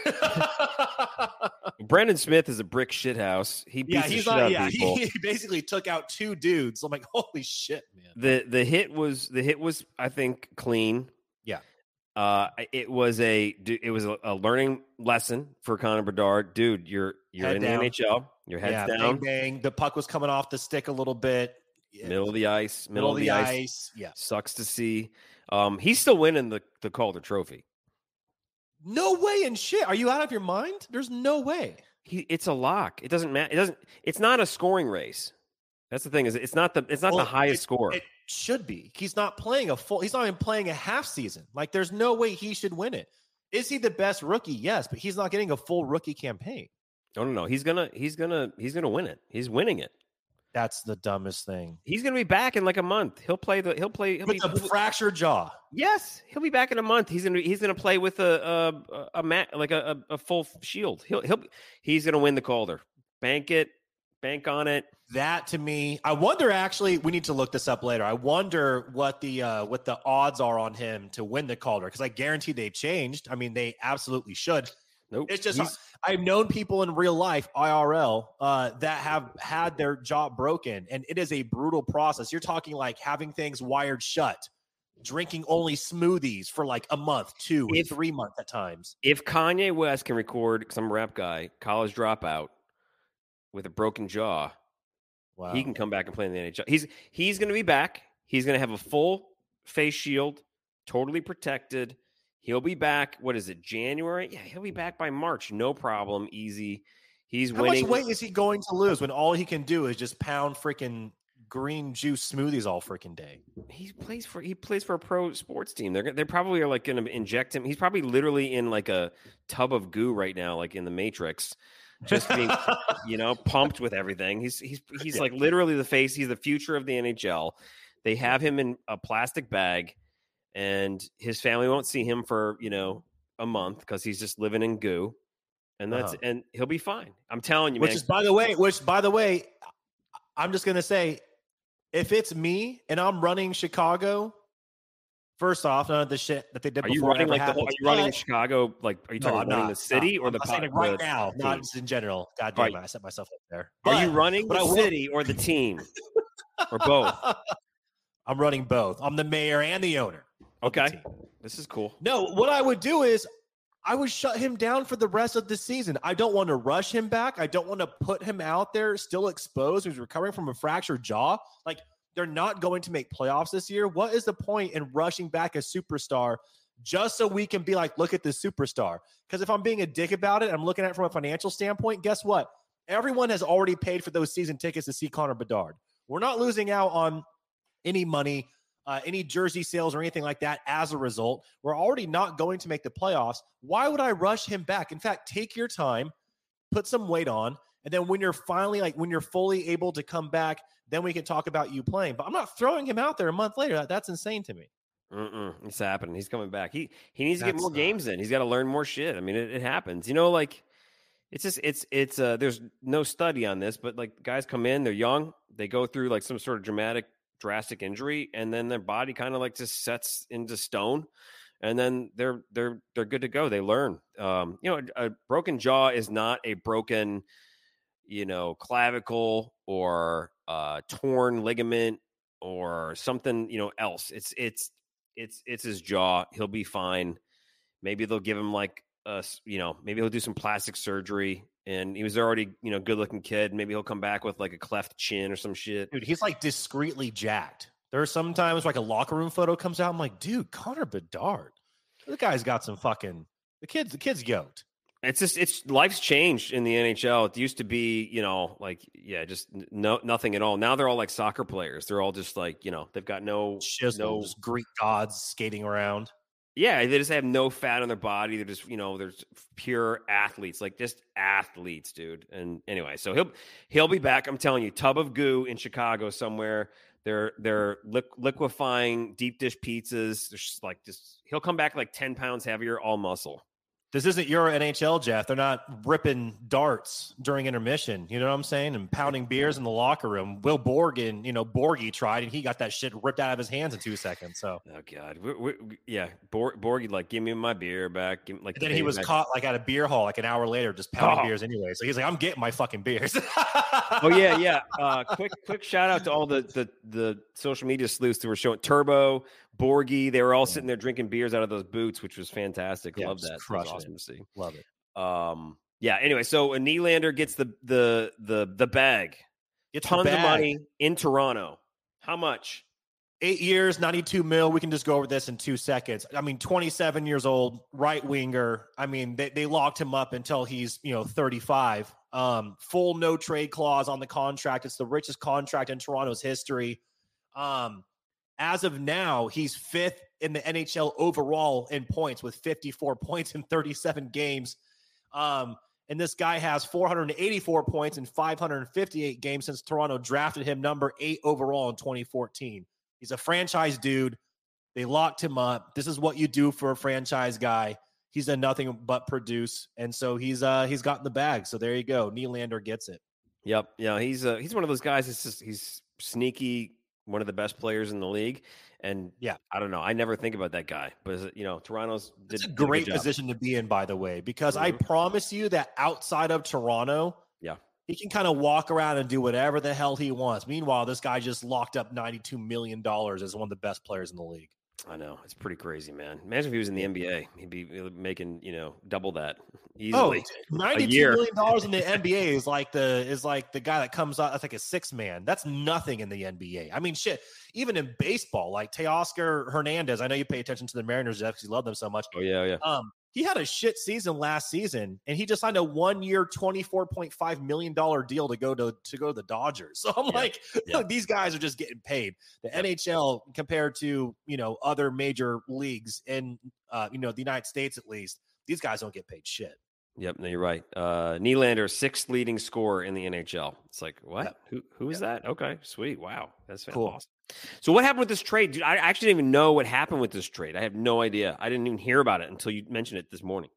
Speaker 1: Brendan Smith is a brick shithouse. He beats
Speaker 2: yeah, he's not.
Speaker 1: out
Speaker 2: Yeah,
Speaker 1: people.
Speaker 2: he, he basically took out two dudes. I'm like, holy shit, man.
Speaker 1: the the hit was the hit was I think clean. Uh, it was a it was a, learning lesson for Connor Bedard, dude. You're you're
Speaker 2: Head
Speaker 1: in
Speaker 2: down.
Speaker 1: the NHL. Your head's
Speaker 2: yeah,
Speaker 1: down,
Speaker 2: bang bang. The puck was coming off the stick a little bit. Yeah,
Speaker 1: middle of the ice,
Speaker 2: middle
Speaker 1: middle, of the, ice.
Speaker 2: Yeah.
Speaker 1: Sucks to see. Um, he's still winning the the Calder Trophy.
Speaker 2: No way in shit. Are you out of your mind? There's no way.
Speaker 1: He, it's a lock. It doesn't matter. It doesn't. It's not a scoring race. That's the thing. Is it's not the it's not
Speaker 2: Well,
Speaker 1: the highest
Speaker 2: it-
Speaker 1: score.
Speaker 2: It should be. He's not playing a full. He's not even playing a half season. Like, there's no way he should win it. Is he the best rookie? Yes, but he's not getting a full rookie campaign.
Speaker 1: no, no, no. He's gonna he's gonna he's gonna win it. He's winning it.
Speaker 2: That's the dumbest thing.
Speaker 1: He's gonna be back in like a month. He'll play the. He'll play. He'll
Speaker 2: With
Speaker 1: be,
Speaker 2: a fractured jaw.
Speaker 1: Yes, he'll be back in a month. He's gonna he's gonna play with a a, a mat like a, a, a full shield. He'll he'll he's gonna win the Calder. Bank it, bank on it.
Speaker 2: That to me, I wonder. Actually, we need to look this up later. I wonder what the uh, what the odds are on him to win the Calder because I guarantee they've changed. I mean, they absolutely should.
Speaker 1: Nope.
Speaker 2: It's just
Speaker 1: He's-
Speaker 2: I've known people in real life, IRL, uh, that have had their jaw broken, and it is a brutal process. You're talking like having things wired shut, drinking only smoothies for like a month, two,
Speaker 1: If-
Speaker 2: three months at times.
Speaker 1: if Kanye West can record, a rap guy, college dropout with a broken jaw,
Speaker 2: Wow.
Speaker 1: he can come back and play in the NHL. He's he's gonna be back. He's gonna have a full face shield, totally protected. He'll be back. What is it? January? Yeah, he'll be back by March. No problem. Easy. He's
Speaker 2: How
Speaker 1: winning.
Speaker 2: How much weight is he going to lose when all he can do is just pound freaking green juice smoothies all freaking day?
Speaker 1: he plays for he plays for a pro sports team. They're they probably are like going to inject him. He's probably literally in like a tub of goo right now, like in the Matrix, just being you know pumped with everything. He's he's he's
Speaker 2: Yeah.
Speaker 1: like literally the face. He's the future of the NHL. They have him in a plastic bag, and his family won't see him for you know a month because he's just living in goo, and that's
Speaker 2: Uh-huh.
Speaker 1: and he'll be fine. I'm telling you,
Speaker 2: which
Speaker 1: man.
Speaker 2: is by the way, which by the way, I'm just gonna say, if it's me and I'm running Chicago, first off, none of the shit that they did
Speaker 1: are you
Speaker 2: before
Speaker 1: running like the whole, are you running
Speaker 2: but-
Speaker 1: Chicago? Like, are you
Speaker 2: No,
Speaker 1: talking about the city
Speaker 2: No,
Speaker 1: or
Speaker 2: I'm
Speaker 1: the
Speaker 2: saying right
Speaker 1: the
Speaker 2: now, not just in general. God damn
Speaker 1: right.
Speaker 2: it, I set myself up there.
Speaker 1: Are you running the city or the team or both?
Speaker 2: I'm running both. I'm the mayor and the owner. of the
Speaker 1: Okay. This is cool.
Speaker 2: No, what I would do is I would shut him down for the rest of the season. I don't want to rush him back. I don't want to put him out there still exposed. He's recovering from a fractured jaw. Like they're not going to make playoffs this year. What is the point in rushing back a superstar just so we can be like, look at this superstar? Because if I'm being a dick about it, I'm looking at it from a financial standpoint. Guess what? Everyone has already paid for those season tickets to see Connor Bedard. We're not losing out on any money uh, any jersey sales or anything like that as a result. We're already not going to make the playoffs. Why would I rush him back? In fact, take your time, put some weight on, and then when you're finally like when you're fully able to come back, then we can talk about you playing. But I'm not throwing him out there a month later. That, that's insane to me.
Speaker 1: Mm-mm, it's happening. He's coming back. He he needs to get more
Speaker 2: not-
Speaker 1: games in. He's got to learn more shit. I mean, it, it happens. You know, like it's just it's it's uh there's no study on this, but like guys come in, they're young, they go through like some sort of dramatic, drastic injury, and then their body kind of like just sets into stone, and then they're they're they're good to go. They learn. Um, you know, a, a broken jaw is not a broken, you know, clavicle or uh torn ligament or something you know else. It's it's it's it's his jaw. He'll be fine. Maybe they'll give him like a, you know maybe he'll do some plastic surgery. And he was already you know good looking kid. Maybe he'll come back with like a cleft chin or some shit.
Speaker 2: Dude, he's like discreetly jacked. There are sometimes like a locker room photo comes out. I'm like, dude, Connor Bedard. The guy's got some fucking the kid's the kid's yoked.
Speaker 1: It's just it's life's changed in the NHL. It used to be, you know, like yeah, just no nothing at all. Now they're all like soccer players. They're all just like, you know, they've got no
Speaker 2: Chisel,
Speaker 1: no
Speaker 2: just Greek gods skating around.
Speaker 1: Yeah, they just have no fat on their body. They're just, you know, they're pure athletes, like just athletes, dude. And anyway, so he'll he'll be back. I'm telling you, tub of goo in Chicago somewhere. They're they're liq- liquefying deep dish pizzas. They're just like just he'll come back like ten pounds heavier, all muscle.
Speaker 2: This isn't your NHL, Jeff. They're not ripping darts during intermission. You know what I'm saying? And pounding beers in the locker room. Will Borgen, you know, Borgie tried and he got that shit ripped out of his hands in two seconds. So,
Speaker 1: oh god, we, we, yeah, Bor- Borgie like, give me my beer back. Give, like,
Speaker 2: and then he was
Speaker 1: back.
Speaker 2: caught like at a beer hall like an hour later, just pounding oh. beers anyway. So he's like, I'm getting my fucking beers.
Speaker 1: oh yeah, yeah. Uh, quick, quick shout out to all the the the social media sleuths who were showing Turbo, Borgie. They were all sitting there drinking beers out of those boots, which was fantastic. Yeah, Love that. It awesome to see.
Speaker 2: Love it.
Speaker 1: Um, yeah. Anyway, so a Nylander gets the the the the bag. Gets tons bag. of money in Toronto. How much?
Speaker 2: Eight years, 92 mil. We can just go over this in two seconds. I mean, 27 years old, right winger. I mean, they, they locked him up until he's, you know, 35. Um, full no trade clause on the contract. It's the richest contract in Toronto's history. Um, as of now, he's fifth in the NHL overall in points with 54 points in 37 games. Um, and this guy has 484 points in 558 games since Toronto drafted him number eight overall in 2014. He's a franchise dude. They locked him up. This is what you do for a franchise guy. He's done nothing but produce, and so he's uh he's gotten the bag. So there you go. Nylander gets it.
Speaker 1: Yep. Yeah, he's uh he's one of those guys. It's just he's sneaky, one of the best players in the league. And yeah, I don't know. I never think about that guy, but you know, Toronto's
Speaker 2: did, it's a great a position to be in, by the way, because mm-hmm. I promise you that outside of Toronto,
Speaker 1: yeah,
Speaker 2: he can kind of walk around and do whatever the hell he wants. Meanwhile, this guy just locked up ninety-two million dollars as one of the best players in the league.
Speaker 1: I know it's pretty crazy, man. Imagine if he was in the NBA, he'd be making you know double that
Speaker 2: oh, easily. Oh, ninety-two million dollars in the NBA is like the is like the guy that comes out. That's like a six man. That's nothing in the NBA. I mean, shit even in baseball, like Teoscar Hernandez. I know you pay attention to the Mariners, Jeff, because you love them so much.
Speaker 1: Oh yeah, yeah.
Speaker 2: Um, he had a shit season last season, and he just signed a one-year, twenty-four point five million dollar deal to go to to go to the Dodgers. So I'm yeah. like, yeah. these guys are just getting paid. The yeah. NHL compared to you know other major leagues in uh, you know the United States at least, these guys don't get paid shit.
Speaker 1: Yep, no, you're right. Uh, Nylander, sixth leading scorer in the NHL. It's like what? Yep. Who who is yep. that? Okay, sweet. Wow, that's cool. awesome. So what happened with this trade? Dude, I actually didn't even know what happened with this trade. I have no idea. I didn't even hear about it until you mentioned it this morning.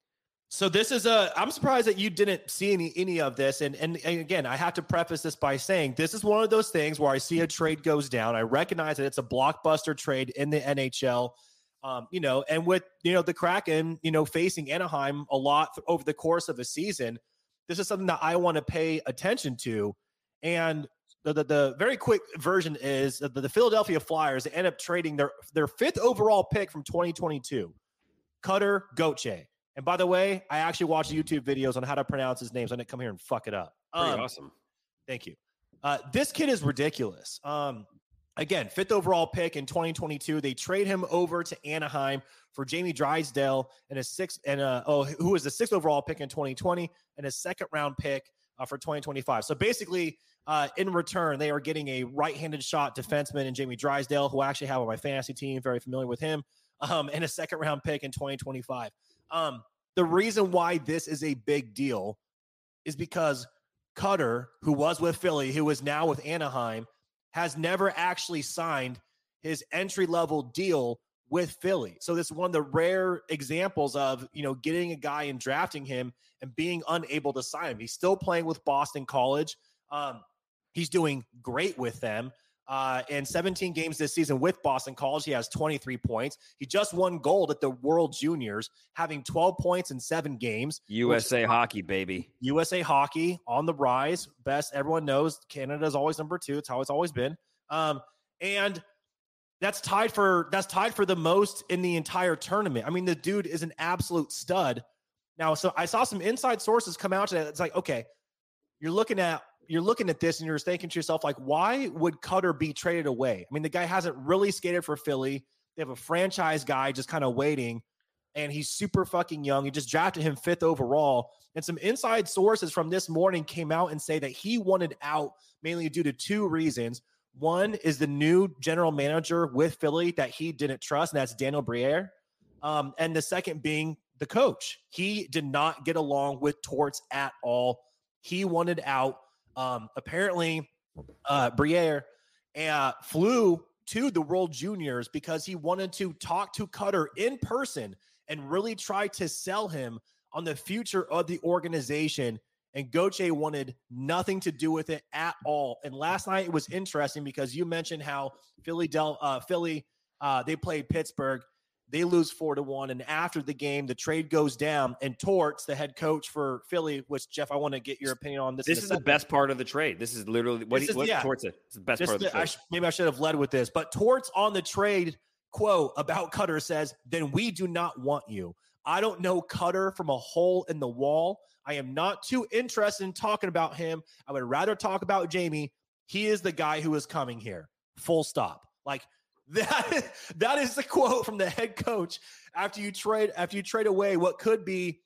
Speaker 2: So this is a I'm surprised that you didn't see any any of this and, and and again I have to preface this by saying this is one of those things where I see a trade goes down I recognize that it's a blockbuster trade in the NHL um, you know and with you know the Kraken you know facing Anaheim a lot over the course of a season this is something that I want to pay attention to and the, the, the, very quick version is the, the Philadelphia Flyers end up trading their their fifth overall pick from 2022, Cutter Gauthier. And by the way, I actually watched YouTube videos on how to pronounce his name, so I didn't come here and fuck it up.
Speaker 1: Pretty um, awesome.
Speaker 2: Thank you. Uh, this kid is ridiculous. Um, again, fifth overall pick in 2022. They trade him over to Anaheim for Jamie Drysdale and a sixth and a, oh who was the sixth overall pick in 2020 and a second round pick uh, for 2025. So basically, uh, in return, they are getting a right-handed shot defenseman in Jamie Drysdale, who I actually have on my fantasy team. Very familiar with him, um, and a second-round pick in 2025. Um, the reason why this is a big deal is because Cutter, who was with Philly, who is now with Anaheim, has never actually signed his entry-level deal with Philly. So this is one of the rare examples of, you know, getting a guy and drafting him and being unable to sign him. He's still playing with Boston College. Um, he's doing great with them. Uh, in 17 games this season with Boston College, he has 23 points. He just won gold at the World Juniors, having 12 points in seven games.
Speaker 1: USA hockey, baby.
Speaker 2: USA hockey on the rise. Best everyone knows Canada is always number two. It's how it's always been. Um, and that's tied for that's tied for the most in the entire tournament. I mean, the dude is an absolute stud. Now, so I saw some inside sources come out today. It's like, okay, you're looking at you're looking at this and you're thinking to yourself, like, why would Cutter be traded away? I mean, the guy hasn't really skated for Philly. They have a franchise guy just kind of waiting, and he's super fucking young. He just drafted him fifth overall. And some inside sources from this morning came out and say that he wanted out mainly due to two reasons. One is the new general manager with Philly that he didn't trust, and that's Daniel Briere. Um, and the second being the coach. He did not get along with Torts at all. He wanted out. Um, apparently, uh, Briere uh, flew to the World Juniors because he wanted to talk to Cutter in person and really try to sell him on the future of the organization. And Gauthier wanted nothing to do with it at all. And last night it was interesting because you mentioned how Philly Del uh, Philly uh, they played Pittsburgh. They lose four to one. And after the game, the trade goes down. And Torts, the head coach for Philly, which Jeff, I want to get your opinion on this.
Speaker 1: This is the best part of the trade. This is literally what, he, is, what yeah, Torts is. It's the best part of the,
Speaker 2: trade. I sh- maybe I should have led with this, but Torts on the trade quote about Cutter says, then we do not want you. I don't know Cutter from a hole in the wall. I am not too interested in talking about him. I would rather talk about Jamie. He is the guy who is coming here. Full stop. Like that, that is the quote from the head coach after you trade after you trade away what could be,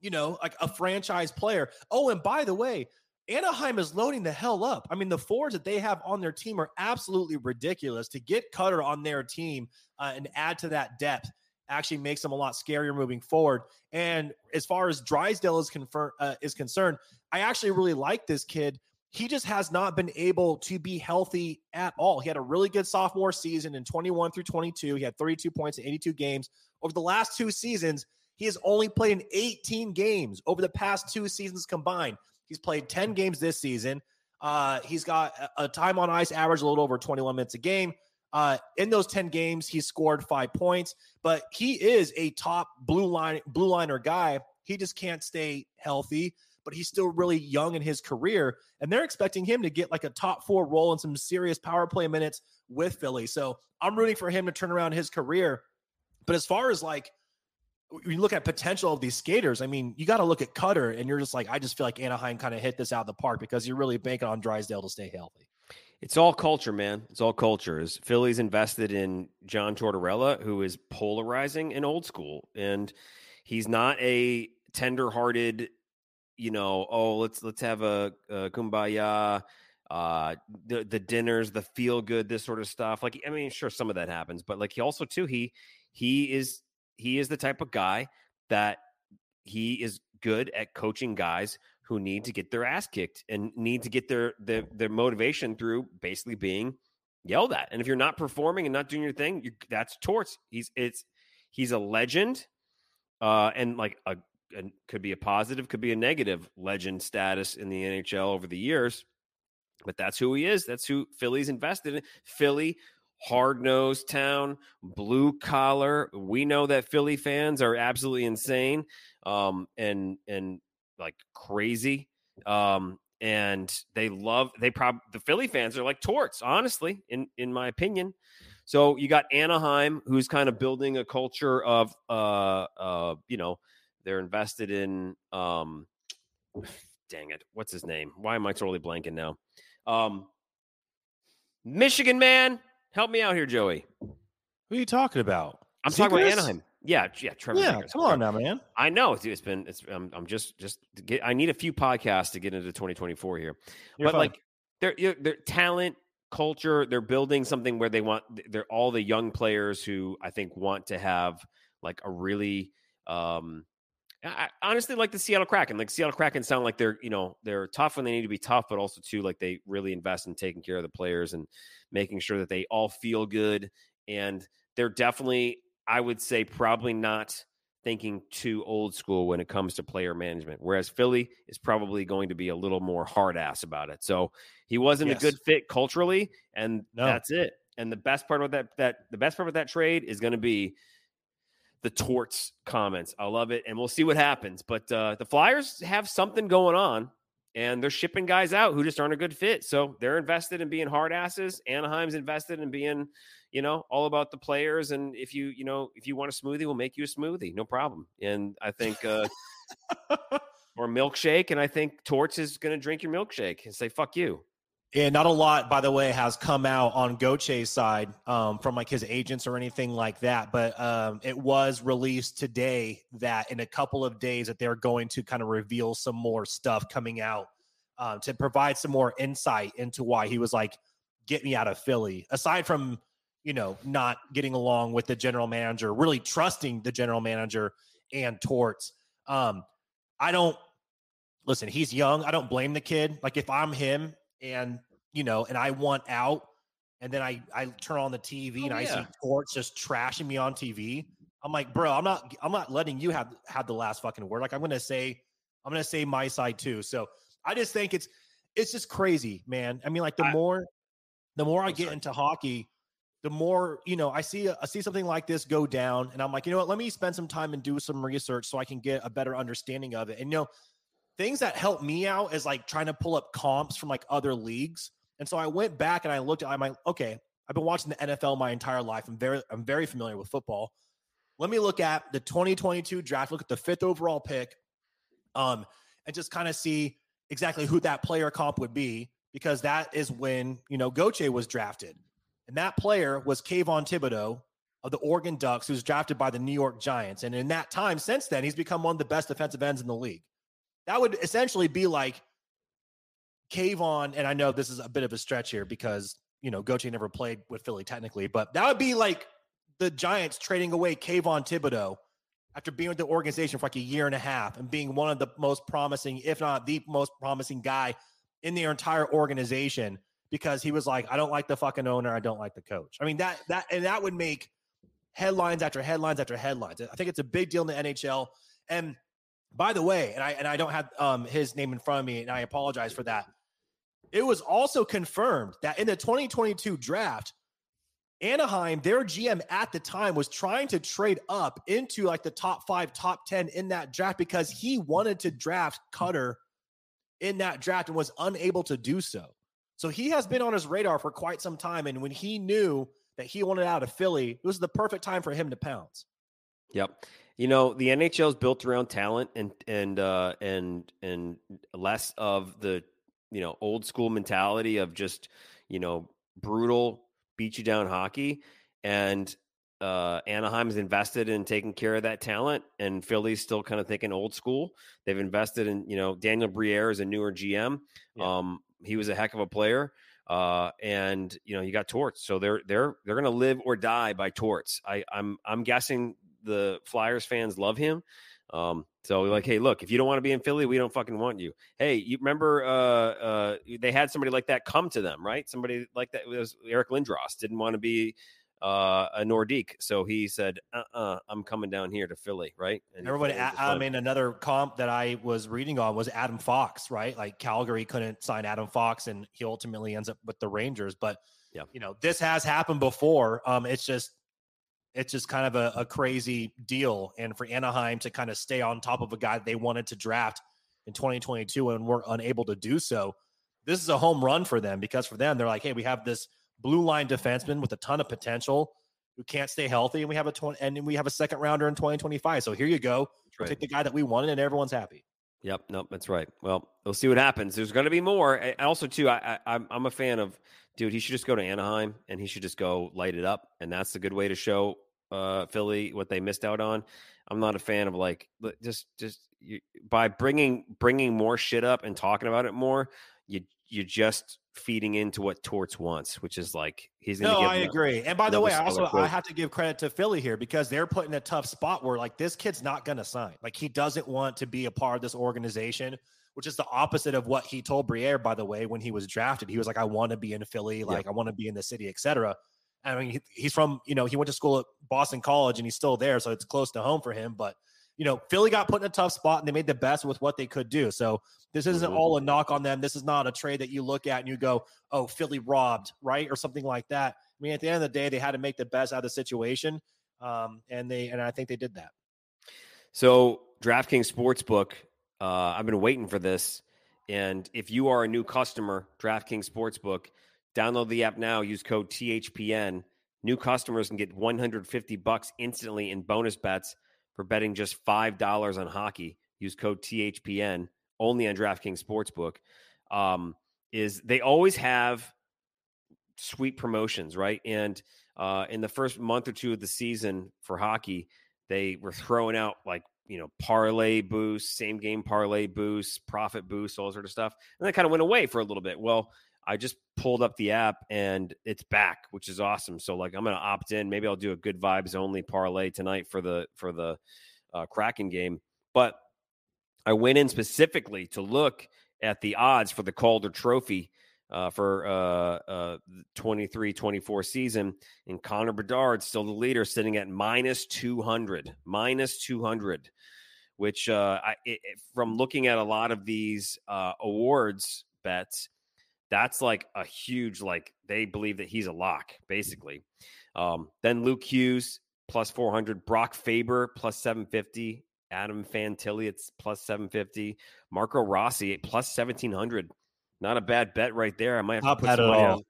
Speaker 2: you know, like a franchise player. Oh, and by the way, Anaheim is loading the hell up. I mean, the fours that they have on their team are absolutely ridiculous. To get Cutter on their team uh, and add to that depth actually makes them a lot scarier moving forward. And as far as Drysdale is, confer- uh, is concerned, I actually really like this kid he just has not been able to be healthy at all. He had a really good sophomore season in 21 through 22. He had 32 points in 82 games. Over the last two seasons, he has only played in 18 games over the past two seasons combined. He's played 10 games this season. Uh, he's got a time on ice average a little over 21 minutes a game. Uh, in those 10 games, he scored five points, but he is a top blue line blue liner guy. He just can't stay healthy but he's still really young in his career. And they're expecting him to get like a top four role in some serious power play minutes with Philly. So I'm rooting for him to turn around his career. But as far as like, you look at potential of these skaters, I mean, you got to look at Cutter, and you're just like, I just feel like Anaheim kind of hit this out of the park because you're really banking on Drysdale to stay healthy.
Speaker 1: It's all culture, man. It's all culture. Is Philly's invested in John Tortorella, who is polarizing and old school, and he's not a tender-hearted you know, oh, let's let's have a, a kumbaya, uh, the the dinners, the feel good, this sort of stuff. Like, I mean, sure, some of that happens, but like he also too, he he is he is the type of guy that he is good at coaching guys who need to get their ass kicked and need to get their their, their motivation through basically being yelled at. And if you're not performing and not doing your thing, you, that's torts. He's it's he's a legend, uh, and like a could be a positive, could be a negative legend status in the NHL over the years. But that's who he is. That's who Philly's invested in. Philly, hard nosed town, blue collar. We know that Philly fans are absolutely insane um, and and like crazy. Um, and they love they probably the Philly fans are like torts, honestly, in in my opinion. So you got Anaheim, who's kind of building a culture of uh uh you know they're invested in um dang it, what's his name? Why am I totally blanking now? Um Michigan man, help me out here, Joey.
Speaker 2: Who are you talking about?
Speaker 1: I'm talking about Anaheim. Yeah, yeah, Trevor.
Speaker 2: Yeah, come on now, man.
Speaker 1: I know it's been. It's. I'm, I'm just, just get. I need a few podcasts to get into 2024 here, You're but fine. like, they're, they're talent, culture. They're building something where they want. They're all the young players who I think want to have like a really um I honestly like the Seattle Kraken. Like Seattle Kraken sound like they're, you know, they're tough when they need to be tough, but also too like they really invest in taking care of the players and making sure that they all feel good. And they're definitely, I would say, probably not thinking too old school when it comes to player management. Whereas Philly is probably going to be a little more hard ass about it. So he wasn't yes. a good fit culturally, and no. that's it. And the best part about that that the best part of that trade is going to be the torts comments. I love it, and we'll see what happens. But uh, the Flyers have something going on, and they're shipping guys out who just aren't a good fit. So they're invested in being hard asses. Anaheim's invested in being, you know, all about the players. And if you, you know, if you want a smoothie, we'll make you a smoothie, no problem. And I think, uh, or milkshake, and I think Torts is going to drink your milkshake and say "fuck you."
Speaker 2: And not a lot, by the way, has come out on Gauthier's side um, from like his agents or anything like that. But um, it was released today that in a couple of days that they're going to kind of reveal some more stuff coming out um, to provide some more insight into why he was like, "Get me out of Philly." Aside from you know not getting along with the general manager, really trusting the general manager and Torts. Um, I don't listen. He's young. I don't blame the kid. Like if I'm him and you know, and I want out, and then I I turn on the TV oh, and I see Torts just trashing me on TV. I'm like, bro, I'm not I'm not letting you have have the last fucking word. Like I'm gonna say, I'm gonna say my side too. So I just think it's it's just crazy, man. I mean, like the
Speaker 1: I-
Speaker 2: more the more I
Speaker 1: I'm
Speaker 2: get
Speaker 1: sorry.
Speaker 2: into hockey, the more you know I see I see something like this go down, and I'm like, you know what? Let me spend some time and do some research so I can get a better understanding of it. And you know, things that help me out is like trying to pull up comps from like other leagues. And so I went back and I looked at I'm like, okay, I've been watching the NFL my entire life. I'm very I'm very familiar with football. Let me look at the 2022 draft, look at the fifth overall pick, um, and just kind of see exactly who that player comp would be, because that is when you know Gauthier was drafted. And that player was Kayvon Thibodeaux of the Oregon Ducks, who's drafted by the New York Giants. And in that time since then, he's become one of the best defensive ends in the league. That would essentially be like Kayvon, and I know this is a bit of a stretch here because you know Gauthier never played with Philly technically, but that would be like the Giants trading away Kayvon Thibodeaux after being with the organization for like a year and a half and being one of the most promising, if not the most promising guy in their entire organization because he was like, I don't like the fucking owner, I don't like the coach. I mean that that and that would make headlines after headlines after headlines. I think it's a big deal in the NHL. And by the way, and I and I don't have um, his name in front of me, and I apologize for that. It was also confirmed that in the 2022 draft, Anaheim, their GM at the time, was trying to trade up into like the top five, top 10 in that draft because he wanted to draft Cutter in that draft and was unable to do so. So he has been on his radar for quite some time. And when he knew that he wanted out of Philly, it was the perfect time for him to pounce.
Speaker 1: Yep. You know, the NHL is built around talent and and uh and and less of the, you know, old school mentality of just, you know, brutal beat you down hockey and uh Anaheim's invested in taking care of that talent and Philly's still kind of thinking old school. They've invested in, you know, Daniel Briere is a newer GM.
Speaker 2: Yeah.
Speaker 1: Um he was a heck of a player. Uh, and you know, you got Torts. So they're they're they're gonna live or die by Torts. I, I'm I'm guessing the Flyers fans love him. Um, so like, hey, look, if you don't want to be in Philly, we don't fucking want you. Hey, you remember uh uh they had somebody like that come to them, right? Somebody like that was Eric Lindros didn't want to be uh a Nordique. So he said, uh uh-uh, I'm coming down here to Philly, right? And
Speaker 2: Everybody, I mean, another comp that I was reading on was Adam Fox, right? Like Calgary couldn't sign Adam Fox, and he ultimately ends up with the Rangers. But
Speaker 1: Yeah.
Speaker 2: you know, this has happened before. Um, it's just, it's just kind of a, a crazy deal, and for Anaheim to kind of stay on top of a guy they wanted to draft in 2022 and were unable to do so, this is a home run for them because for them, they're like, hey, we have this blue line defenseman with a ton of potential who can't stay healthy, and we have a 20, and we have a second rounder in 2025. So here you go.
Speaker 1: Right.
Speaker 2: take the guy that we wanted, and everyone's happy.
Speaker 1: Yep, nope, that's right. Well, we'll see what happens. There's going to be more. And also, too, I, I, I'm I'm a fan of, dude. He should just go to Anaheim and he should just go light it up, and that's the good way to show uh, Philly what they missed out on. I'm not a fan of like just just you, by bringing bringing more shit up and talking about it more. You you're just feeding into what Torts wants, which is like he's going to
Speaker 2: No, I
Speaker 1: them-
Speaker 2: agree. And by the way, I also I have to give credit to Philly here because they're put in a tough spot where like this kid's not going to sign. Like he doesn't want to be a part of this organization, which is the opposite of what he told Briere. By the way, when he was drafted, he was like, "I want to be in Philly. Like I want to be in the city, etc." I mean, he, he's from you know he went to school at Boston College and he's still there, so it's close to home for him. But you know, Philly got put in a tough spot and they made the best with what they could do. So this isn't
Speaker 1: Mhm.
Speaker 2: all a knock on them. This is not a trade that you look at and you go, "Oh, Philly robbed," right, or something like that. I mean, at the end of the day, they had to make the best out of the situation, um, and they and I think they did that.
Speaker 1: So, DraftKings Sportsbook, uh, I've been waiting for this. And if you are a new customer, DraftKings Sportsbook, download the app now. Use code THPN. New customers can get 150 bucks instantly in bonus bets for betting just five dollars on hockey. Use code THPN only on DraftKings Sportsbook. Um, is they always have sweet promotions, right? And uh, in the first month or two of the season for hockey, they were throwing out like you know parlay boosts, same game parlay boosts, profit boosts, all sort of stuff, and that kind of went away for a little bit. Well, I just pulled up the app and it's back, which is awesome. So like I'm gonna opt in. Maybe I'll do a good vibes only parlay tonight for the for the uh, Kraken game. But I went in specifically to look at the odds for the Calder Trophy uh, for uh, uh, 23 24 season. And Connor Bedard, still the leader, sitting at minus 200, minus 200, which uh, I, it, from looking at a lot of these uh, awards bets, that's like a huge, like they believe that he's a lock, basically. Um, then Luke Hughes, plus 400, Brock Faber, plus 750. Adam Fantilli, it's plus 750. Marco Rossi, plus 1700 not a bad bet right there. I might have
Speaker 2: Not
Speaker 1: to put some money on.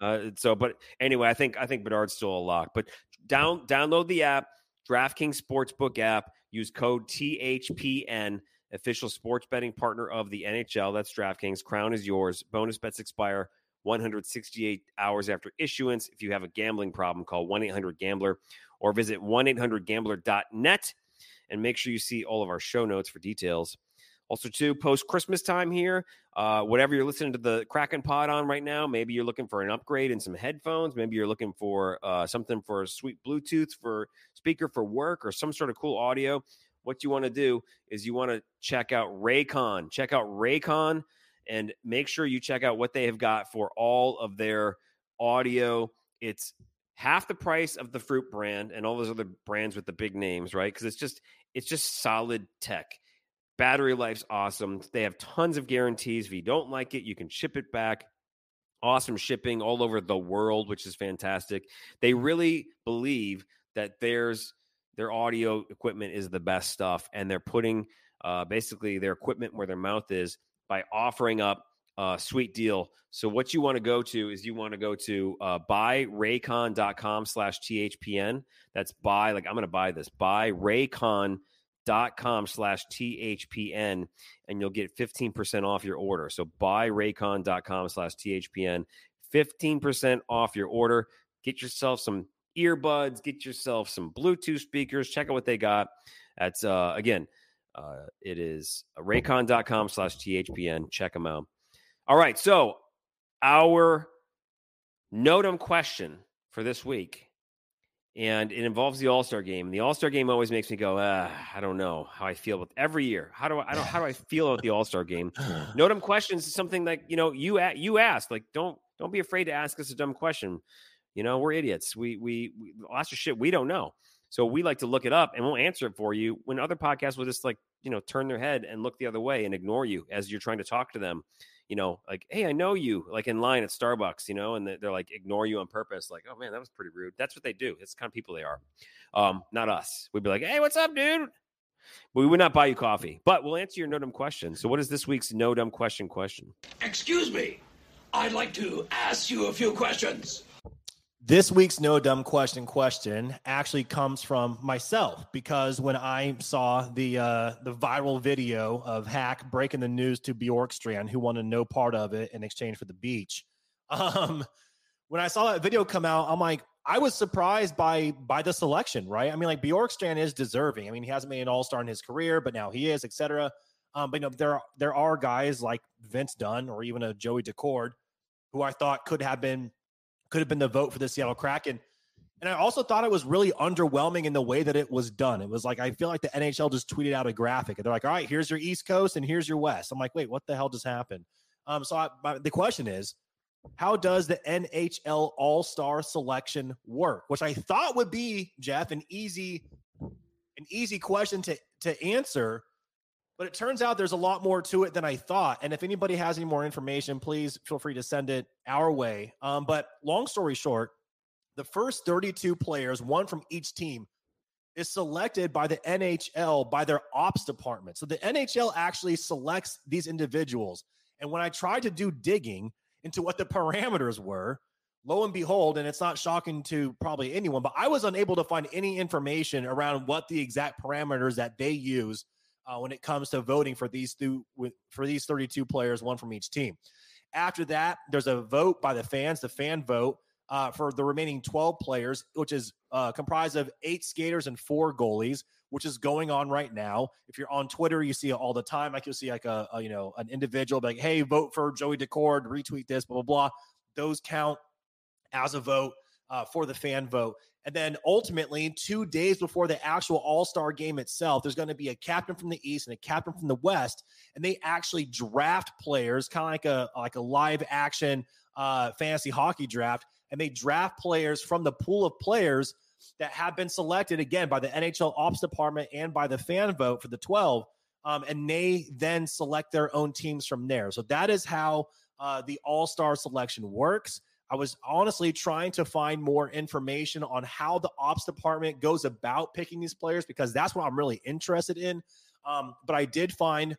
Speaker 1: Uh, so, but anyway, I think I think Bedard's still a lock. But down download the app, DraftKings Sportsbook app. Use code THPN. Official sports betting partner of the NHL. That's DraftKings. Crown is yours. Bonus bets expire 168 hours after issuance. If you have a gambling problem, call 1 800 Gambler or visit 1 800 Gambler.net and make sure you see all of our show notes for details. Also, too, post Christmas time here, uh, whatever you're listening to the Kraken Pod on right now, maybe you're looking for an upgrade in some headphones. Maybe you're looking for uh, something for a sweet Bluetooth for speaker for work or some sort of cool audio. What you want to do is you want to check out Raycon. Check out Raycon and make sure you check out what they have got for all of their audio. It's half the price of the Fruit brand and all those other brands with the big names, right? Because it's just it's just solid tech. Battery life's awesome. They have tons of guarantees. If you don't like it, you can ship it back. Awesome shipping all over the world, which is fantastic. They really believe that there's their audio equipment is the best stuff, and they're putting uh, basically their equipment where their mouth is by offering up a sweet deal. So what you want to go to is you want to go to uh, buyraycon.com slash THPN. That's buy, like I'm going to buy this, buyraycon.com slash THPN, and you'll get 15% off your order. So buyraycon.com slash THPN, 15% off your order. Get yourself some earbuds, get yourself some Bluetooth speakers. Check out what they got. That's, uh, again, uh, it is raycon.com slash THPN. Check them out. All right. So, our No Dumb question for this week, and it involves the All Star game. The All Star game always makes me go, ah, I don't know how I feel with every year. How do I, I don't, how do I feel about the All Star game? No Dumb questions is something like you know you a- you ask like don't don't be afraid to ask us a dumb question. You know we're idiots. We we, we lots of shit we don't know. So we like to look it up and we'll answer it for you. When other podcasts will just like you know turn their head and look the other way and ignore you as you're trying to talk to them. You know, like hey, I know you, like in line at Starbucks. You know, and they're like ignore you on purpose. Like oh man, that was pretty rude. That's what they do. It's the kind of people they are. Um, not us. We'd be like hey, what's up, dude? We would not buy you coffee, but we'll answer your no dumb question. So, what is this week's no dumb question? Question.
Speaker 3: Excuse me. I'd like to ask you a few questions.
Speaker 2: This week's no dumb question question actually comes from myself because when I saw the uh, the viral video of Hack breaking the news to Bjorkstrand, who wanted no part of it in exchange for the beach, um, when I saw that video come out, I'm like, I was surprised by by the selection, right? I mean, like Bjorkstrand is deserving. I mean, he hasn't made an All Star in his career, but now he is, etc. Um, but you know, there are, there are guys like Vince Dunn or even a Joey Daccord who I thought could have been could have been the vote for the Seattle Kraken. And I also thought it was really underwhelming in the way that it was done. It was like I feel like the NHL just tweeted out a graphic and they're like, "All right, here's your East Coast and here's your West." I'm like, "Wait, what the hell just happened?" Um, so I, my, the question is, how does the NHL All Star selection work? Which I thought would be Jeff an easy, an easy question to to answer, but it turns out there's a lot more to it than I thought. And if anybody has any more information, please feel free to send it our way. Um, but long story short, the first 32 players, one from each team, is selected by the NHL by their ops department. So the NHL actually selects these individuals. And when I tried to do digging into what the parameters were, lo and behold, and it's not shocking to probably anyone, but I was unable to find any information around what the exact parameters that they use uh, when it comes to voting for these two for these 32 players, one from each team. After that, there's a vote by the fans, the fan vote uh, for the remaining 12 players, which is uh, comprised of eight skaters and four goalies, which is going on right now. If you're on Twitter, you see it all the time. Like you'll see like a, a you know an individual like, "Hey, vote for Joey Daccord, retweet this, blah blah blah." Those count as a vote uh, for the fan vote. And then ultimately, two days before the actual All Star game itself, there's going to be a captain from the East and a captain from the West, and they actually draft players, kind of like a like a live action uh, fantasy hockey draft, and they draft players from the pool of players that have been selected again by the NHL Ops Department and by the fan vote for the 12. Um, and they then select their own teams from there. So that is how uh, the All Star selection works. I was honestly trying to find more information on how the ops department goes about picking these players because that's what I'm really interested in. Um, but I did find,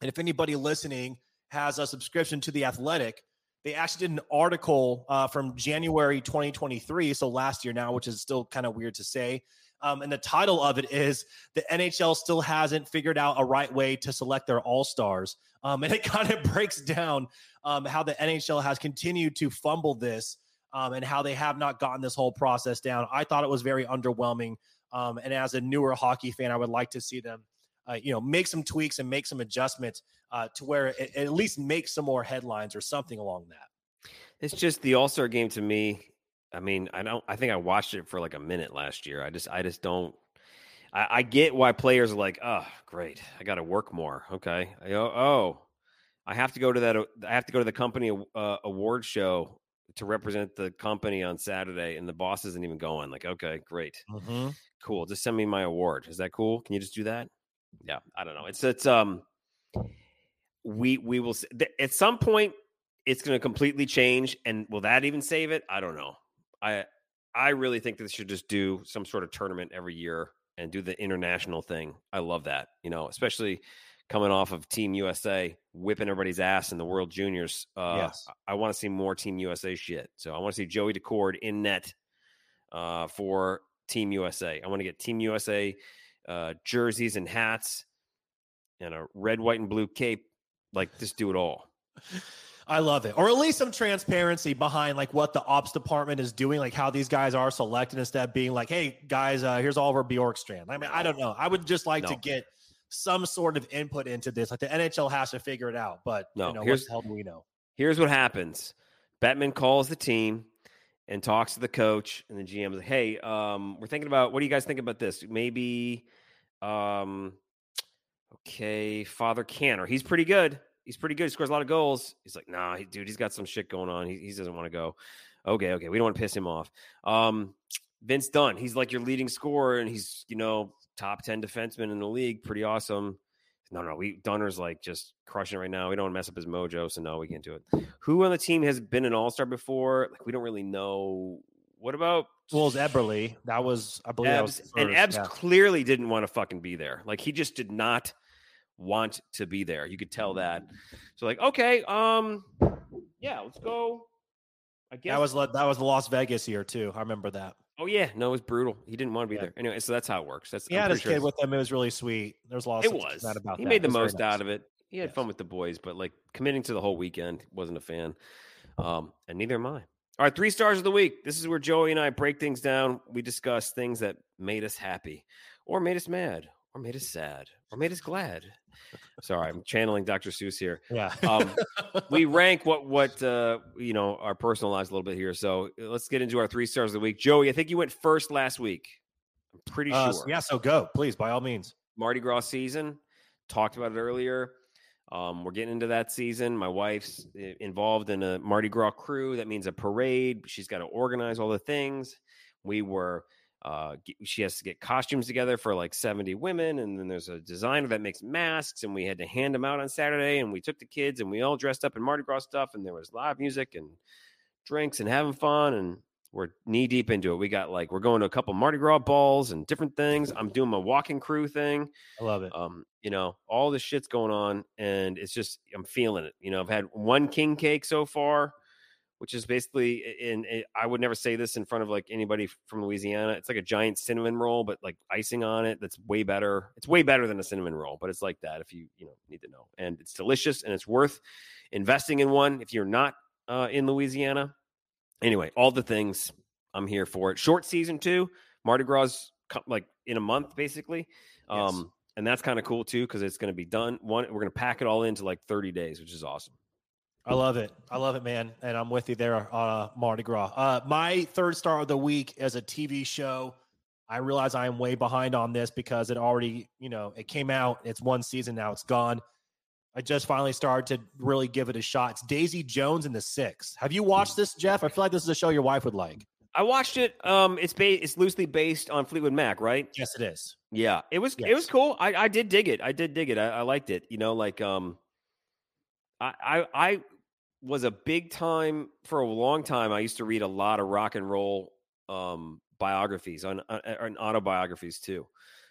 Speaker 2: and if anybody listening has a subscription to the Athletic, they actually did an article uh, from January 2023, so last year now, which is still kind of weird to say. Um, and the title of it is the NHL still hasn't figured out a right way to select their all stars. Um, and it kind of breaks down um, how the NHL has continued to fumble this um, and how they have not gotten this whole process down. I thought it was very underwhelming. Um, and as a newer hockey fan, I would like to see them, uh, you know, make some tweaks and make some adjustments uh, to where it, it at least make some more headlines or something along that.
Speaker 1: It's just the All Star game to me. I mean, I don't. I think I watched it for like a minute last year. I just, I just don't. I, I get why players are like, oh, great, I got to work more. Okay, I go, oh, I have to go to that. I have to go to the company uh, award show to represent the company on Saturday, and the boss isn't even going. Like, okay, great,
Speaker 2: mm-hmm.
Speaker 1: cool. Just send me my award. Is that cool? Can you just do that? Yeah, I don't know. It's it's um, we we will at some point it's going to completely change, and will that even save it? I don't know. I I really think that they should just do some sort of tournament every year and do the international thing. I love that. You know, especially coming off of Team USA whipping everybody's ass in the World Juniors. Uh,
Speaker 2: yes.
Speaker 1: I, want to see more Team USA shit. So I want to see Joey Daccord in net uh, for Team USA. I want to get Team USA uh, jerseys and hats and a red, white, and blue cape. Like, just do it all.
Speaker 2: I love it. Or at least some transparency behind like what the ops department is doing, like how these guys are selected instead of being like, hey guys, uh, here's Oliver Bjorkstrand. I mean, I don't know. I would just like
Speaker 1: No.
Speaker 2: to get some sort of input into this. Like the NHL has to figure it out. But
Speaker 1: No,
Speaker 2: you know, what
Speaker 1: here's-
Speaker 2: the hell do we know?
Speaker 1: Here's what happens Bettman calls the team and talks to the coach, and the GM like, hey, um, we're thinking about what do you guys think about this? Maybe, um, okay, Father Canner. He's pretty good. He's pretty good. He scores a lot of goals. He's like, nah, he, dude, he's got some shit going on. He, he doesn't want to go. Okay, okay. We don't want to piss him off. Um, Vince Dunn, he's like your leading scorer, and he's, you know, top 10 defenseman in the league. Pretty awesome. No, no, we Dunner's like just crushing it right now. We don't want to mess up his mojo, so no, we can't do it. Who on the team has been an all star before? Like we don't really know. What about
Speaker 2: Well, it's Eberle. That was, I believe, was
Speaker 1: And Ebbs
Speaker 2: yeah.
Speaker 1: clearly didn't want to fucking be there. Like he just did not want to be there. You could tell that. So like, okay, um, yeah, let's go. I guess
Speaker 2: That was that was the Las Vegas year too. I remember that.
Speaker 1: Oh yeah, no, it was brutal. He didn't want to be
Speaker 2: Yeah.
Speaker 1: there. Anyway, so that's how it works. That's
Speaker 2: He
Speaker 1: I'm
Speaker 2: had his
Speaker 1: sure
Speaker 2: kid with him. It was really sweet. There's a lot
Speaker 1: It was.
Speaker 2: sad about
Speaker 1: he
Speaker 2: that.
Speaker 1: made the
Speaker 2: It was very
Speaker 1: most
Speaker 2: nice.
Speaker 1: out of it. He had
Speaker 2: Yes.
Speaker 1: fun with the boys, but like committing to the whole weekend wasn't a fan. Um, and neither am I. All right, three stars of the week. This is where Joey and I break things down. We discuss things that made us happy, or made us mad, or made us sad, or made us glad. Sorry, I'm channeling Dr. Seuss here.
Speaker 2: Yeah.
Speaker 1: Um, we rank what what uh, you know our personal lives a little bit here. So uh, let's get into our three stars of the week. Joey, I think you went first last week. I'm pretty
Speaker 2: Uh,
Speaker 1: sure.
Speaker 2: yeah. So go, please, by all means.
Speaker 1: Mardi Gras season. Talked about it earlier. Um, we're getting into that season. My wife's involved in a Mardi Gras crew. That means a parade. She's got to organize all the things. We were. Uh, she has to get costumes together for like 70 women and then there's a designer that makes masks and we had to hand them out on saturday and we took the kids and we all dressed up in mardi gras stuff and there was live music and drinks and having fun and we're knee deep into it we got like we're going to a couple mardi gras balls and different things i'm doing my walking crew thing
Speaker 2: I love it.
Speaker 1: um, you know, all this shit's going on, and it's just I'm feeling it. You know, I've had one king cake so far, which is basically, and I would never say this in front of like anybody from Louisiana. It's like a giant cinnamon roll, but like icing on it. That's way better. It's way better than a cinnamon roll, but it's like that if you you know need to know, and it's delicious, and it's worth investing in one if you're not uh, in Louisiana. Anyway, all the things I'm here for it. Short season too. Mardi Gras like in a month basically.
Speaker 2: Yes.
Speaker 1: Um, and that's kind of cool too because it's going to be done. One, we're going to pack it all into like 30 days, which is awesome.
Speaker 2: I love it. I love it, man. And I'm with you there on uh, Mardi Gras. Uh, my third star of the week is a TV show. I realize I am way behind on this because it already, you know, it came out. It's one season now. It's gone. I just finally started to really give it a shot. It's Daisy Jones and the Six. Have you watched this, Jeff? I feel like this is a show your wife would like.
Speaker 1: I watched it. Um, it's ba- it's loosely based on Fleetwood Mac, right?
Speaker 2: Yes, it is.
Speaker 1: Yeah, it was.
Speaker 2: Yes.
Speaker 1: It was cool. I, I did dig it. I did dig it. I, I liked it. You know, like um, I, I I was a big time for a long time. I used to read a lot of rock and roll um biographies on, on, on autobiographies too.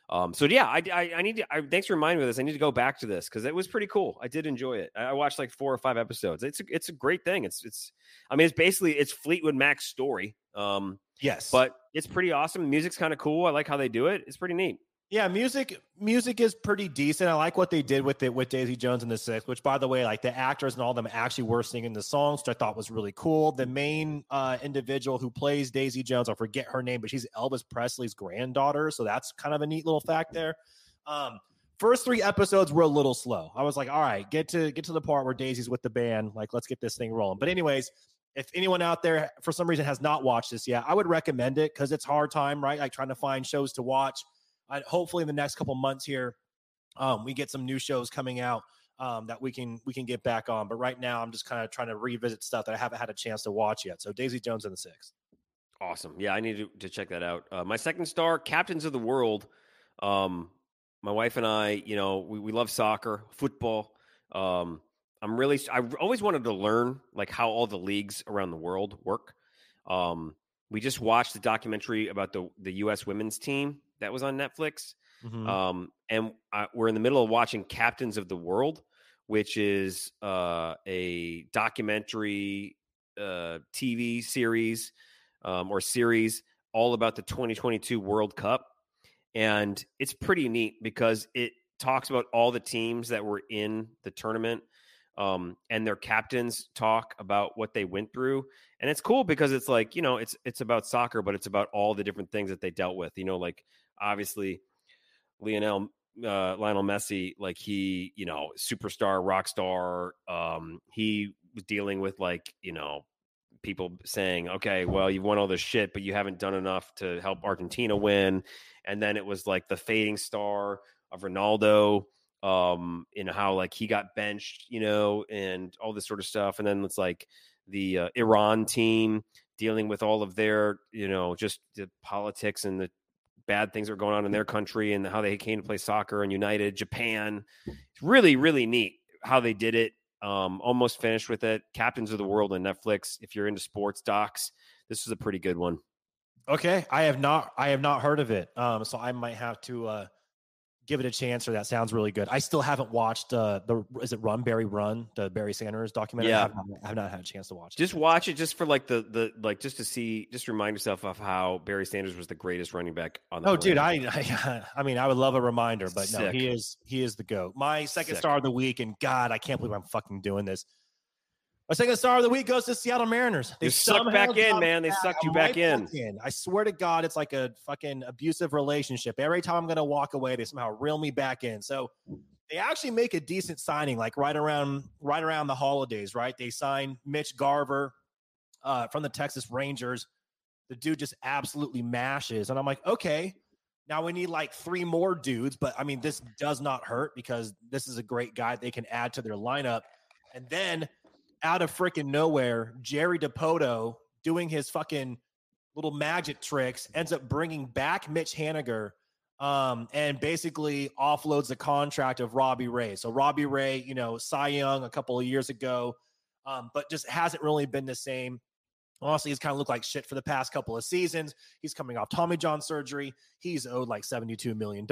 Speaker 1: Um, so yeah, I, I, I need to. I, thanks for reminding me of this. I need to go back to this because it was pretty cool. I did enjoy it. I, watched like four or five episodes. It's a, it's a great thing. It's it's. I mean, it's basically it's Fleetwood Mac's story. Um,
Speaker 2: Yes,
Speaker 1: but it's pretty awesome. Music's kind of cool. I like how they do it. It's pretty neat.
Speaker 2: Yeah, music music is pretty decent. I like what they did with it with Daisy Jones and the Six, which by the way, like the actors and all them actually were singing the songs, which I thought was really cool. The main uh, individual who plays Daisy Jones, I forget her name, but she's Elvis Presley's granddaughter, so that's kind of a neat little fact there. Um, first three episodes were a little slow. I was like, all right, get to get to the part where Daisy's with the band, like let's get this thing rolling. But anyways, if anyone out there for some reason has not watched this yet, I would recommend it because it's hard time, right? Like trying to find shows to watch. Hopefully in the next couple months here, um, we get some new shows coming out um, that we can we can get back on. But right now, I'm just kind of trying to revisit stuff that I haven't had a chance to watch yet. So Daisy Jones and the Six.
Speaker 1: Awesome. Yeah, I need to, to check that out. Uh, my second star, Captains of the World. Um, my wife and I, you know, we, we love soccer, football. Um, I'm really, I always wanted to learn like how all the leagues around the world work. Um, we just watched the documentary about the the U.S. women's team that was on Netflix,
Speaker 2: Mhm.
Speaker 1: um, and I, we're in the middle of watching Captains of the World, which is uh, a documentary uh, TV series um, or series all about the 2022 World Cup, and it's pretty neat because it talks about all the teams that were in the tournament um, and their captains talk about what they went through and it's cool because it's like you know it's it's about soccer but it's about all the different things that they dealt with you know like obviously lionel uh, lionel messi like he you know superstar rock star um, he was dealing with like you know people saying okay well you've won all this shit but you haven't done enough to help argentina win. And then it was like the fading star of ronaldo um in how like he got benched you know and all this sort of stuff. And then it's like the uh, iran team dealing with all of their you know just the politics and the bad things that are going on in their country and how they came to play soccer and united japan. It's really really neat how they did it um almost finished with it. Captains of the world on netflix if you're into sports docs this is a pretty good one.
Speaker 2: Okay, I have not I have not heard of it. Um, so I might have to uh give it a chance. Or that sounds really good. I still haven't watched uh the is it Run Barry Run the Barry Sanders documentary.
Speaker 1: Yeah.
Speaker 2: I have, not, I have not had a chance to watch. it.
Speaker 1: just watch it just for like the the like just to see just remind yourself of how barry sanders was the greatest running back on the
Speaker 2: Oh, dude. I, I I mean, I would love a reminder, but no, he is he is the goat. My second
Speaker 1: Sick.
Speaker 2: star of the week, and God, I can't believe I'm fucking doing this. My second star of the week goes to Seattle Mariners.
Speaker 1: You sucked back in, man. They sucked you back in.
Speaker 2: in. I swear to God, it's like a fucking abusive relationship. Every time I'm gonna walk away, they somehow reel me back in. So they actually make a decent signing, like right around right around the holidays, right? They sign Mitch Garver uh, from the Texas Rangers. The dude just absolutely mashes, and I'm like, okay, now we need like three more dudes, but I mean, this does not hurt because this is a great guy they can add to their lineup. And then out of freaking nowhere, Jerry Dipoto doing his fucking little magic tricks ends up bringing back Mitch Haniger um, and basically offloads the contract of Robbie Ray. So Robbie Ray, you know, Cy Young a couple of years ago, um, but just hasn't really been the same. Honestly, he's kind of looked like shit for the past couple of seasons. He's coming off Tommy John surgery. He's owed like $72 million.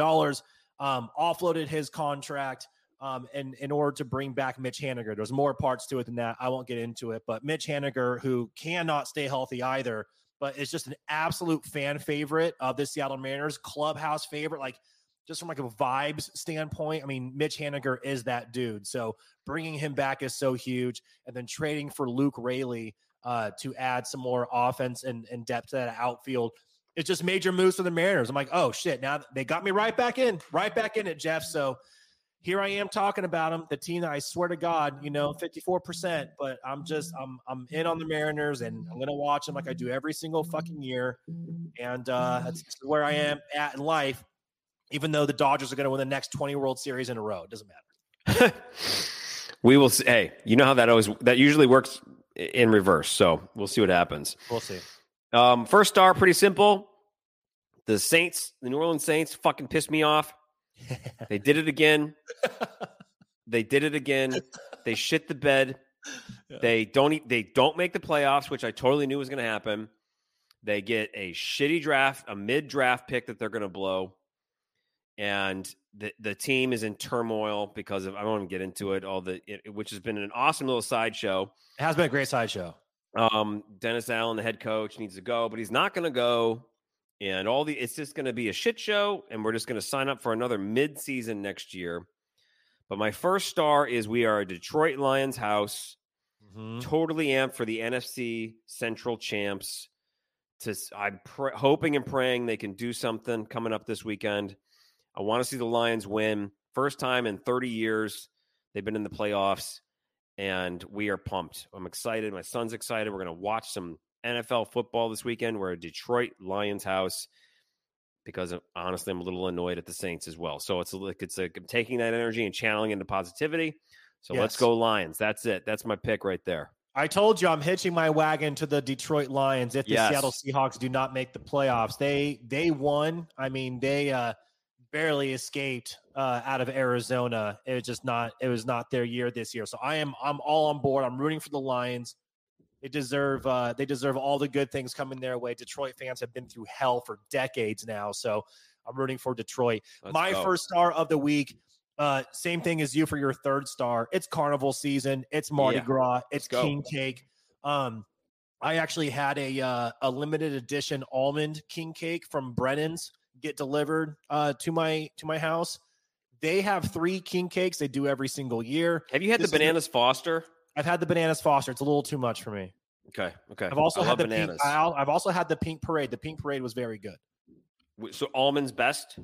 Speaker 2: Um, offloaded his contract um, in, in order to bring back Mitch Haniger. There's more parts to it than that. I won't get into it, but Mitch Haniger, who cannot stay healthy either, but is just an absolute fan favorite of the Seattle Mariners, clubhouse favorite. Like, just from like a vibes standpoint, I mean, Mitch Haniger is that dude. So bringing him back is so huge. And then trading for Luke Raley uh, to add some more offense and, and depth to that outfield. It's just major moves for the Mariners. I'm like, oh shit! Now they got me right back in, right back in it, Jeff. So here I am talking about them, the team that I swear to God, you know, 54%, but I'm just I'm I'm in on the Mariners and I'm gonna watch them like I do every single fucking year. And uh that's where I am at in life, even though the Dodgers are gonna win the next 20 World Series in a row. It doesn't matter.
Speaker 1: we will see. Hey, you know how that always that usually works in reverse. So we'll see what happens.
Speaker 2: We'll see.
Speaker 1: Um, first star, pretty simple. The Saints, the New Orleans Saints, fucking pissed me off. They did it again. they did it again. They shit the bed.
Speaker 2: Yeah.
Speaker 1: They don't. They don't make the playoffs, which I totally knew was going to happen. They get a shitty draft, a mid-draft pick that they're going to blow, and the the team is in turmoil because of. I won't even get into it. All the it, which has been an awesome little sideshow.
Speaker 2: It has been a great sideshow.
Speaker 1: Um, Dennis Allen, the head coach, needs to go, but he's not going to go. And all the it's just going to be a shit show, and we're just going to sign up for another mid-season next year. But my first star is we are a Detroit Lions house,
Speaker 2: Mhm.
Speaker 1: totally amped for the NFC Central champs. To i'm pr- hoping and praying they can do something coming up this weekend. I want to see the Lions win. First time in 30 years they've been in the playoffs, and we are pumped. I'm excited. My son's excited. We're going to watch some NFL football this weekend. We're a Detroit Lions house because honestly, I'm a little annoyed at the Saints as well. So it's like it's like I'm taking that energy and channeling into positivity. So let's go Lions. That's it. That's my pick right there.
Speaker 2: I told you I'm hitching my wagon to the Detroit Lions if the
Speaker 1: Yes.
Speaker 2: Seattle Seahawks do not make the playoffs. They they won. I mean, they uh barely escaped uh out of Arizona. It was just not it was not their year this year. So I am I'm all on board. I'm rooting for the Lions. They deserve uh they deserve all the good things coming their way. Detroit fans have been through hell for decades now. So I'm rooting for Detroit.
Speaker 1: Let's
Speaker 2: my
Speaker 1: go.
Speaker 2: first star of the week. Uh, same thing as you for your third star. It's carnival season. It's Mardi
Speaker 1: Yeah.
Speaker 2: Gras. It's
Speaker 1: go.
Speaker 2: king cake. Um, I actually had a uh, a limited edition almond king cake from Brennan's get delivered uh, to my to my house. They have three king cakes. They do every single year.
Speaker 1: Have you had
Speaker 2: This
Speaker 1: the
Speaker 2: is the-
Speaker 1: bananas Foster?
Speaker 2: I've had the bananas Foster. It's a little too much for me.
Speaker 1: Okay. Okay.
Speaker 2: I've also
Speaker 1: I
Speaker 2: had the
Speaker 1: bananas.
Speaker 2: pink. I'll- I've also had the pink parade. The pink parade was very good.
Speaker 1: So almonds best.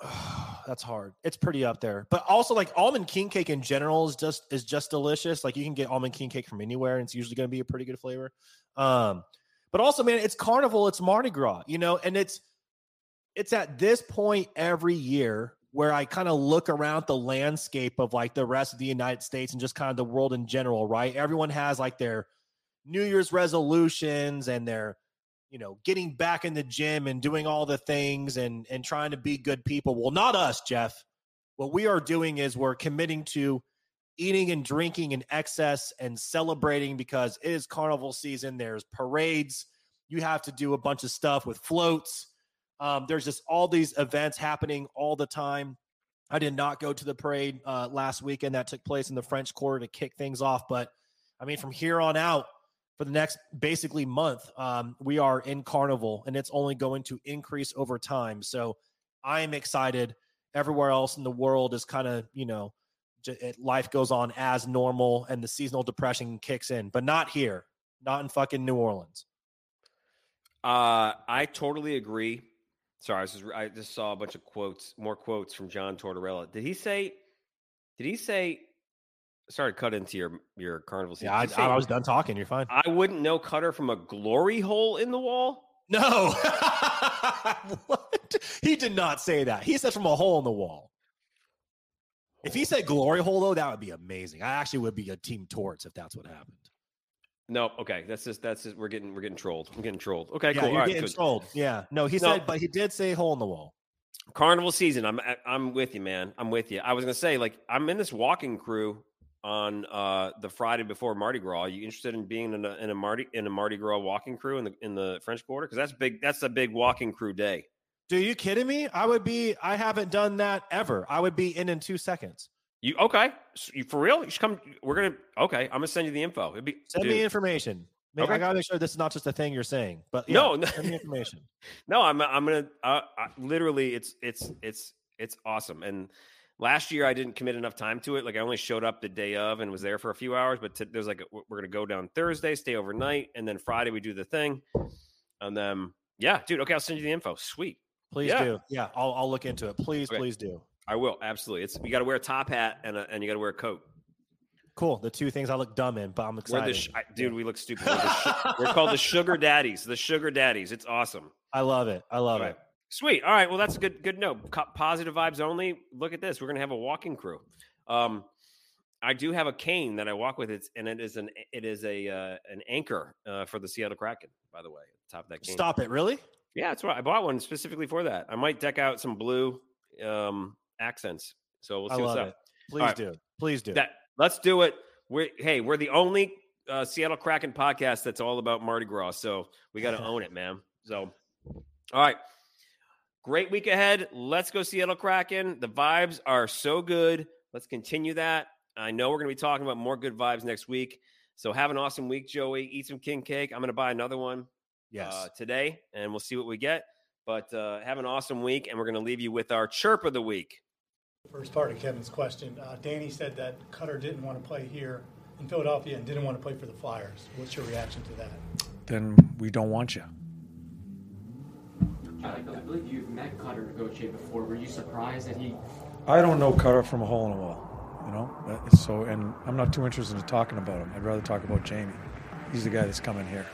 Speaker 2: That's hard. It's pretty up there. But also like almond king cake in general is just is just delicious. Like you can get almond king cake from anywhere and it's usually going to be a pretty good flavor. Um but also man, it's carnival, it's Mardi Gras, you know, and it's it's at this point every year where I kind of look around the landscape of like the rest of the United States and just kind of the world in general, right? Everyone has like their New Year's resolutions and their you know, getting back in the gym and doing all the things and and trying to be good people. Well, not us, Jeff. What we are doing is we're committing to eating and drinking in excess and celebrating because it is carnival season. There's parades. You have to do a bunch of stuff with floats. Um, there's just all these events happening all the time. I did not go to the parade uh, last weekend that took place in the French Quarter to kick things off, but I mean, from here on out, for the next basically month, um, we are in carnival and it's only going to increase over time. So I am excited. Everywhere else in the world is kind of, you know, it, life goes on as normal and the seasonal depression kicks in, but not here, not in fucking New Orleans.
Speaker 1: Uh, I totally agree. Sorry, I just, I just saw a bunch of quotes, more quotes from John Tortorella. Did he say? Did he say? Sorry, to cut into your your carnival scene.
Speaker 2: Yeah, I,
Speaker 1: say,
Speaker 2: I was done talking. You're fine.
Speaker 1: I wouldn't know Cutter from a glory hole in the wall.
Speaker 2: No. what? He did not say that. He said from a hole in the wall. If he said glory hole, though, that would be amazing. I actually would be a team torts if that's what happened.
Speaker 1: No, okay, that's just that's just we're getting we're getting trolled. I'm getting trolled. Okay,
Speaker 2: yeah,
Speaker 1: cool.
Speaker 2: you're
Speaker 1: All right,
Speaker 2: getting
Speaker 1: good.
Speaker 2: trolled. Yeah. No, he
Speaker 1: No.
Speaker 2: said, but he did say hole in the wall.
Speaker 1: Carnival season. I'm I'm with you, man. I'm with you. I was gonna say like I'm in this walking crew on uh the Friday before Mardi Gras. Are you interested in being in a in a Mardi in a Mardi Gras walking crew in the in the French Quarter? Because that's big. That's a big walking crew day.
Speaker 2: Do you kidding me? I would be. I haven't done that ever. I would be in in two seconds.
Speaker 1: You okay? So you, for real? You should come. We're gonna. Okay, I'm gonna send you the info. It'd be
Speaker 2: Send
Speaker 1: dude,
Speaker 2: me information. Man, I gotta make sure this is not just a thing you're saying. But yeah,
Speaker 1: No, no.
Speaker 2: send me information.
Speaker 1: No, I'm I'm gonna uh, I, literally it's it's it's it's awesome. And last year I didn't commit enough time to it. Like I only showed up the day of and was there for a few hours. But t- there's like a, we're gonna go down Thursday, stay overnight, and then Friday we do the thing. And then yeah, dude. Okay, I'll send you the info. Sweet.
Speaker 2: Please
Speaker 1: Yeah.
Speaker 2: do. Yeah, I'll I'll look into it. Please,
Speaker 1: Okay.
Speaker 2: please do.
Speaker 1: I will absolutely. It's you got to wear a top hat and a, and you got to wear a coat.
Speaker 2: Cool. The two things I look dumb in, but I'm excited.
Speaker 1: the sh- I, dude. We look stupid. We're, sh- we're called the Sugar Daddies. The Sugar Daddies. It's awesome.
Speaker 2: I love it. I love
Speaker 1: All
Speaker 2: it.
Speaker 1: Sweet. All right. Well, that's a good good note. Positive vibes only. Look at this. We're gonna have a walking crew. Um, I do have a cane that I walk with. It's and it is an it is a uh, an anchor uh, for the Seattle Kraken. By the way, at the top of that cane.
Speaker 2: Stop it. Really?
Speaker 1: Yeah, that's right. I bought one specifically for that. I might deck out some blue um, accents. So we'll see what's up.
Speaker 2: it. Please
Speaker 1: right.
Speaker 2: do. Please do.
Speaker 1: That let's do it. We're hey, we're the only uh, Seattle Kraken podcast that's all about Mardi Gras. So we got to own it, man. So, all right, great week ahead. Let's go Seattle Kraken. The vibes are so good. Let's continue that. I know we're going to be talking about more good vibes next week. So have an awesome week, Joey. Eat some king cake. I'm going to buy another one
Speaker 2: yes.
Speaker 1: uh, today, and we'll see what we get. But uh, have an awesome week, and we're going to leave you with our chirp of the week.
Speaker 4: First part of Kevin's question, uh, Danny said that Cutter didn't want to play here in Philadelphia and didn't want to play for the Flyers. What's your reaction to that?
Speaker 5: then we don't want you.
Speaker 6: I believe you've met Cutter Gauthier before. Were you surprised that he
Speaker 5: I don't know Cutter from a hole in a wall, you know. So, and I'm not too interested in talking about him. I'd rather talk about Jamie. He's the guy that's coming here.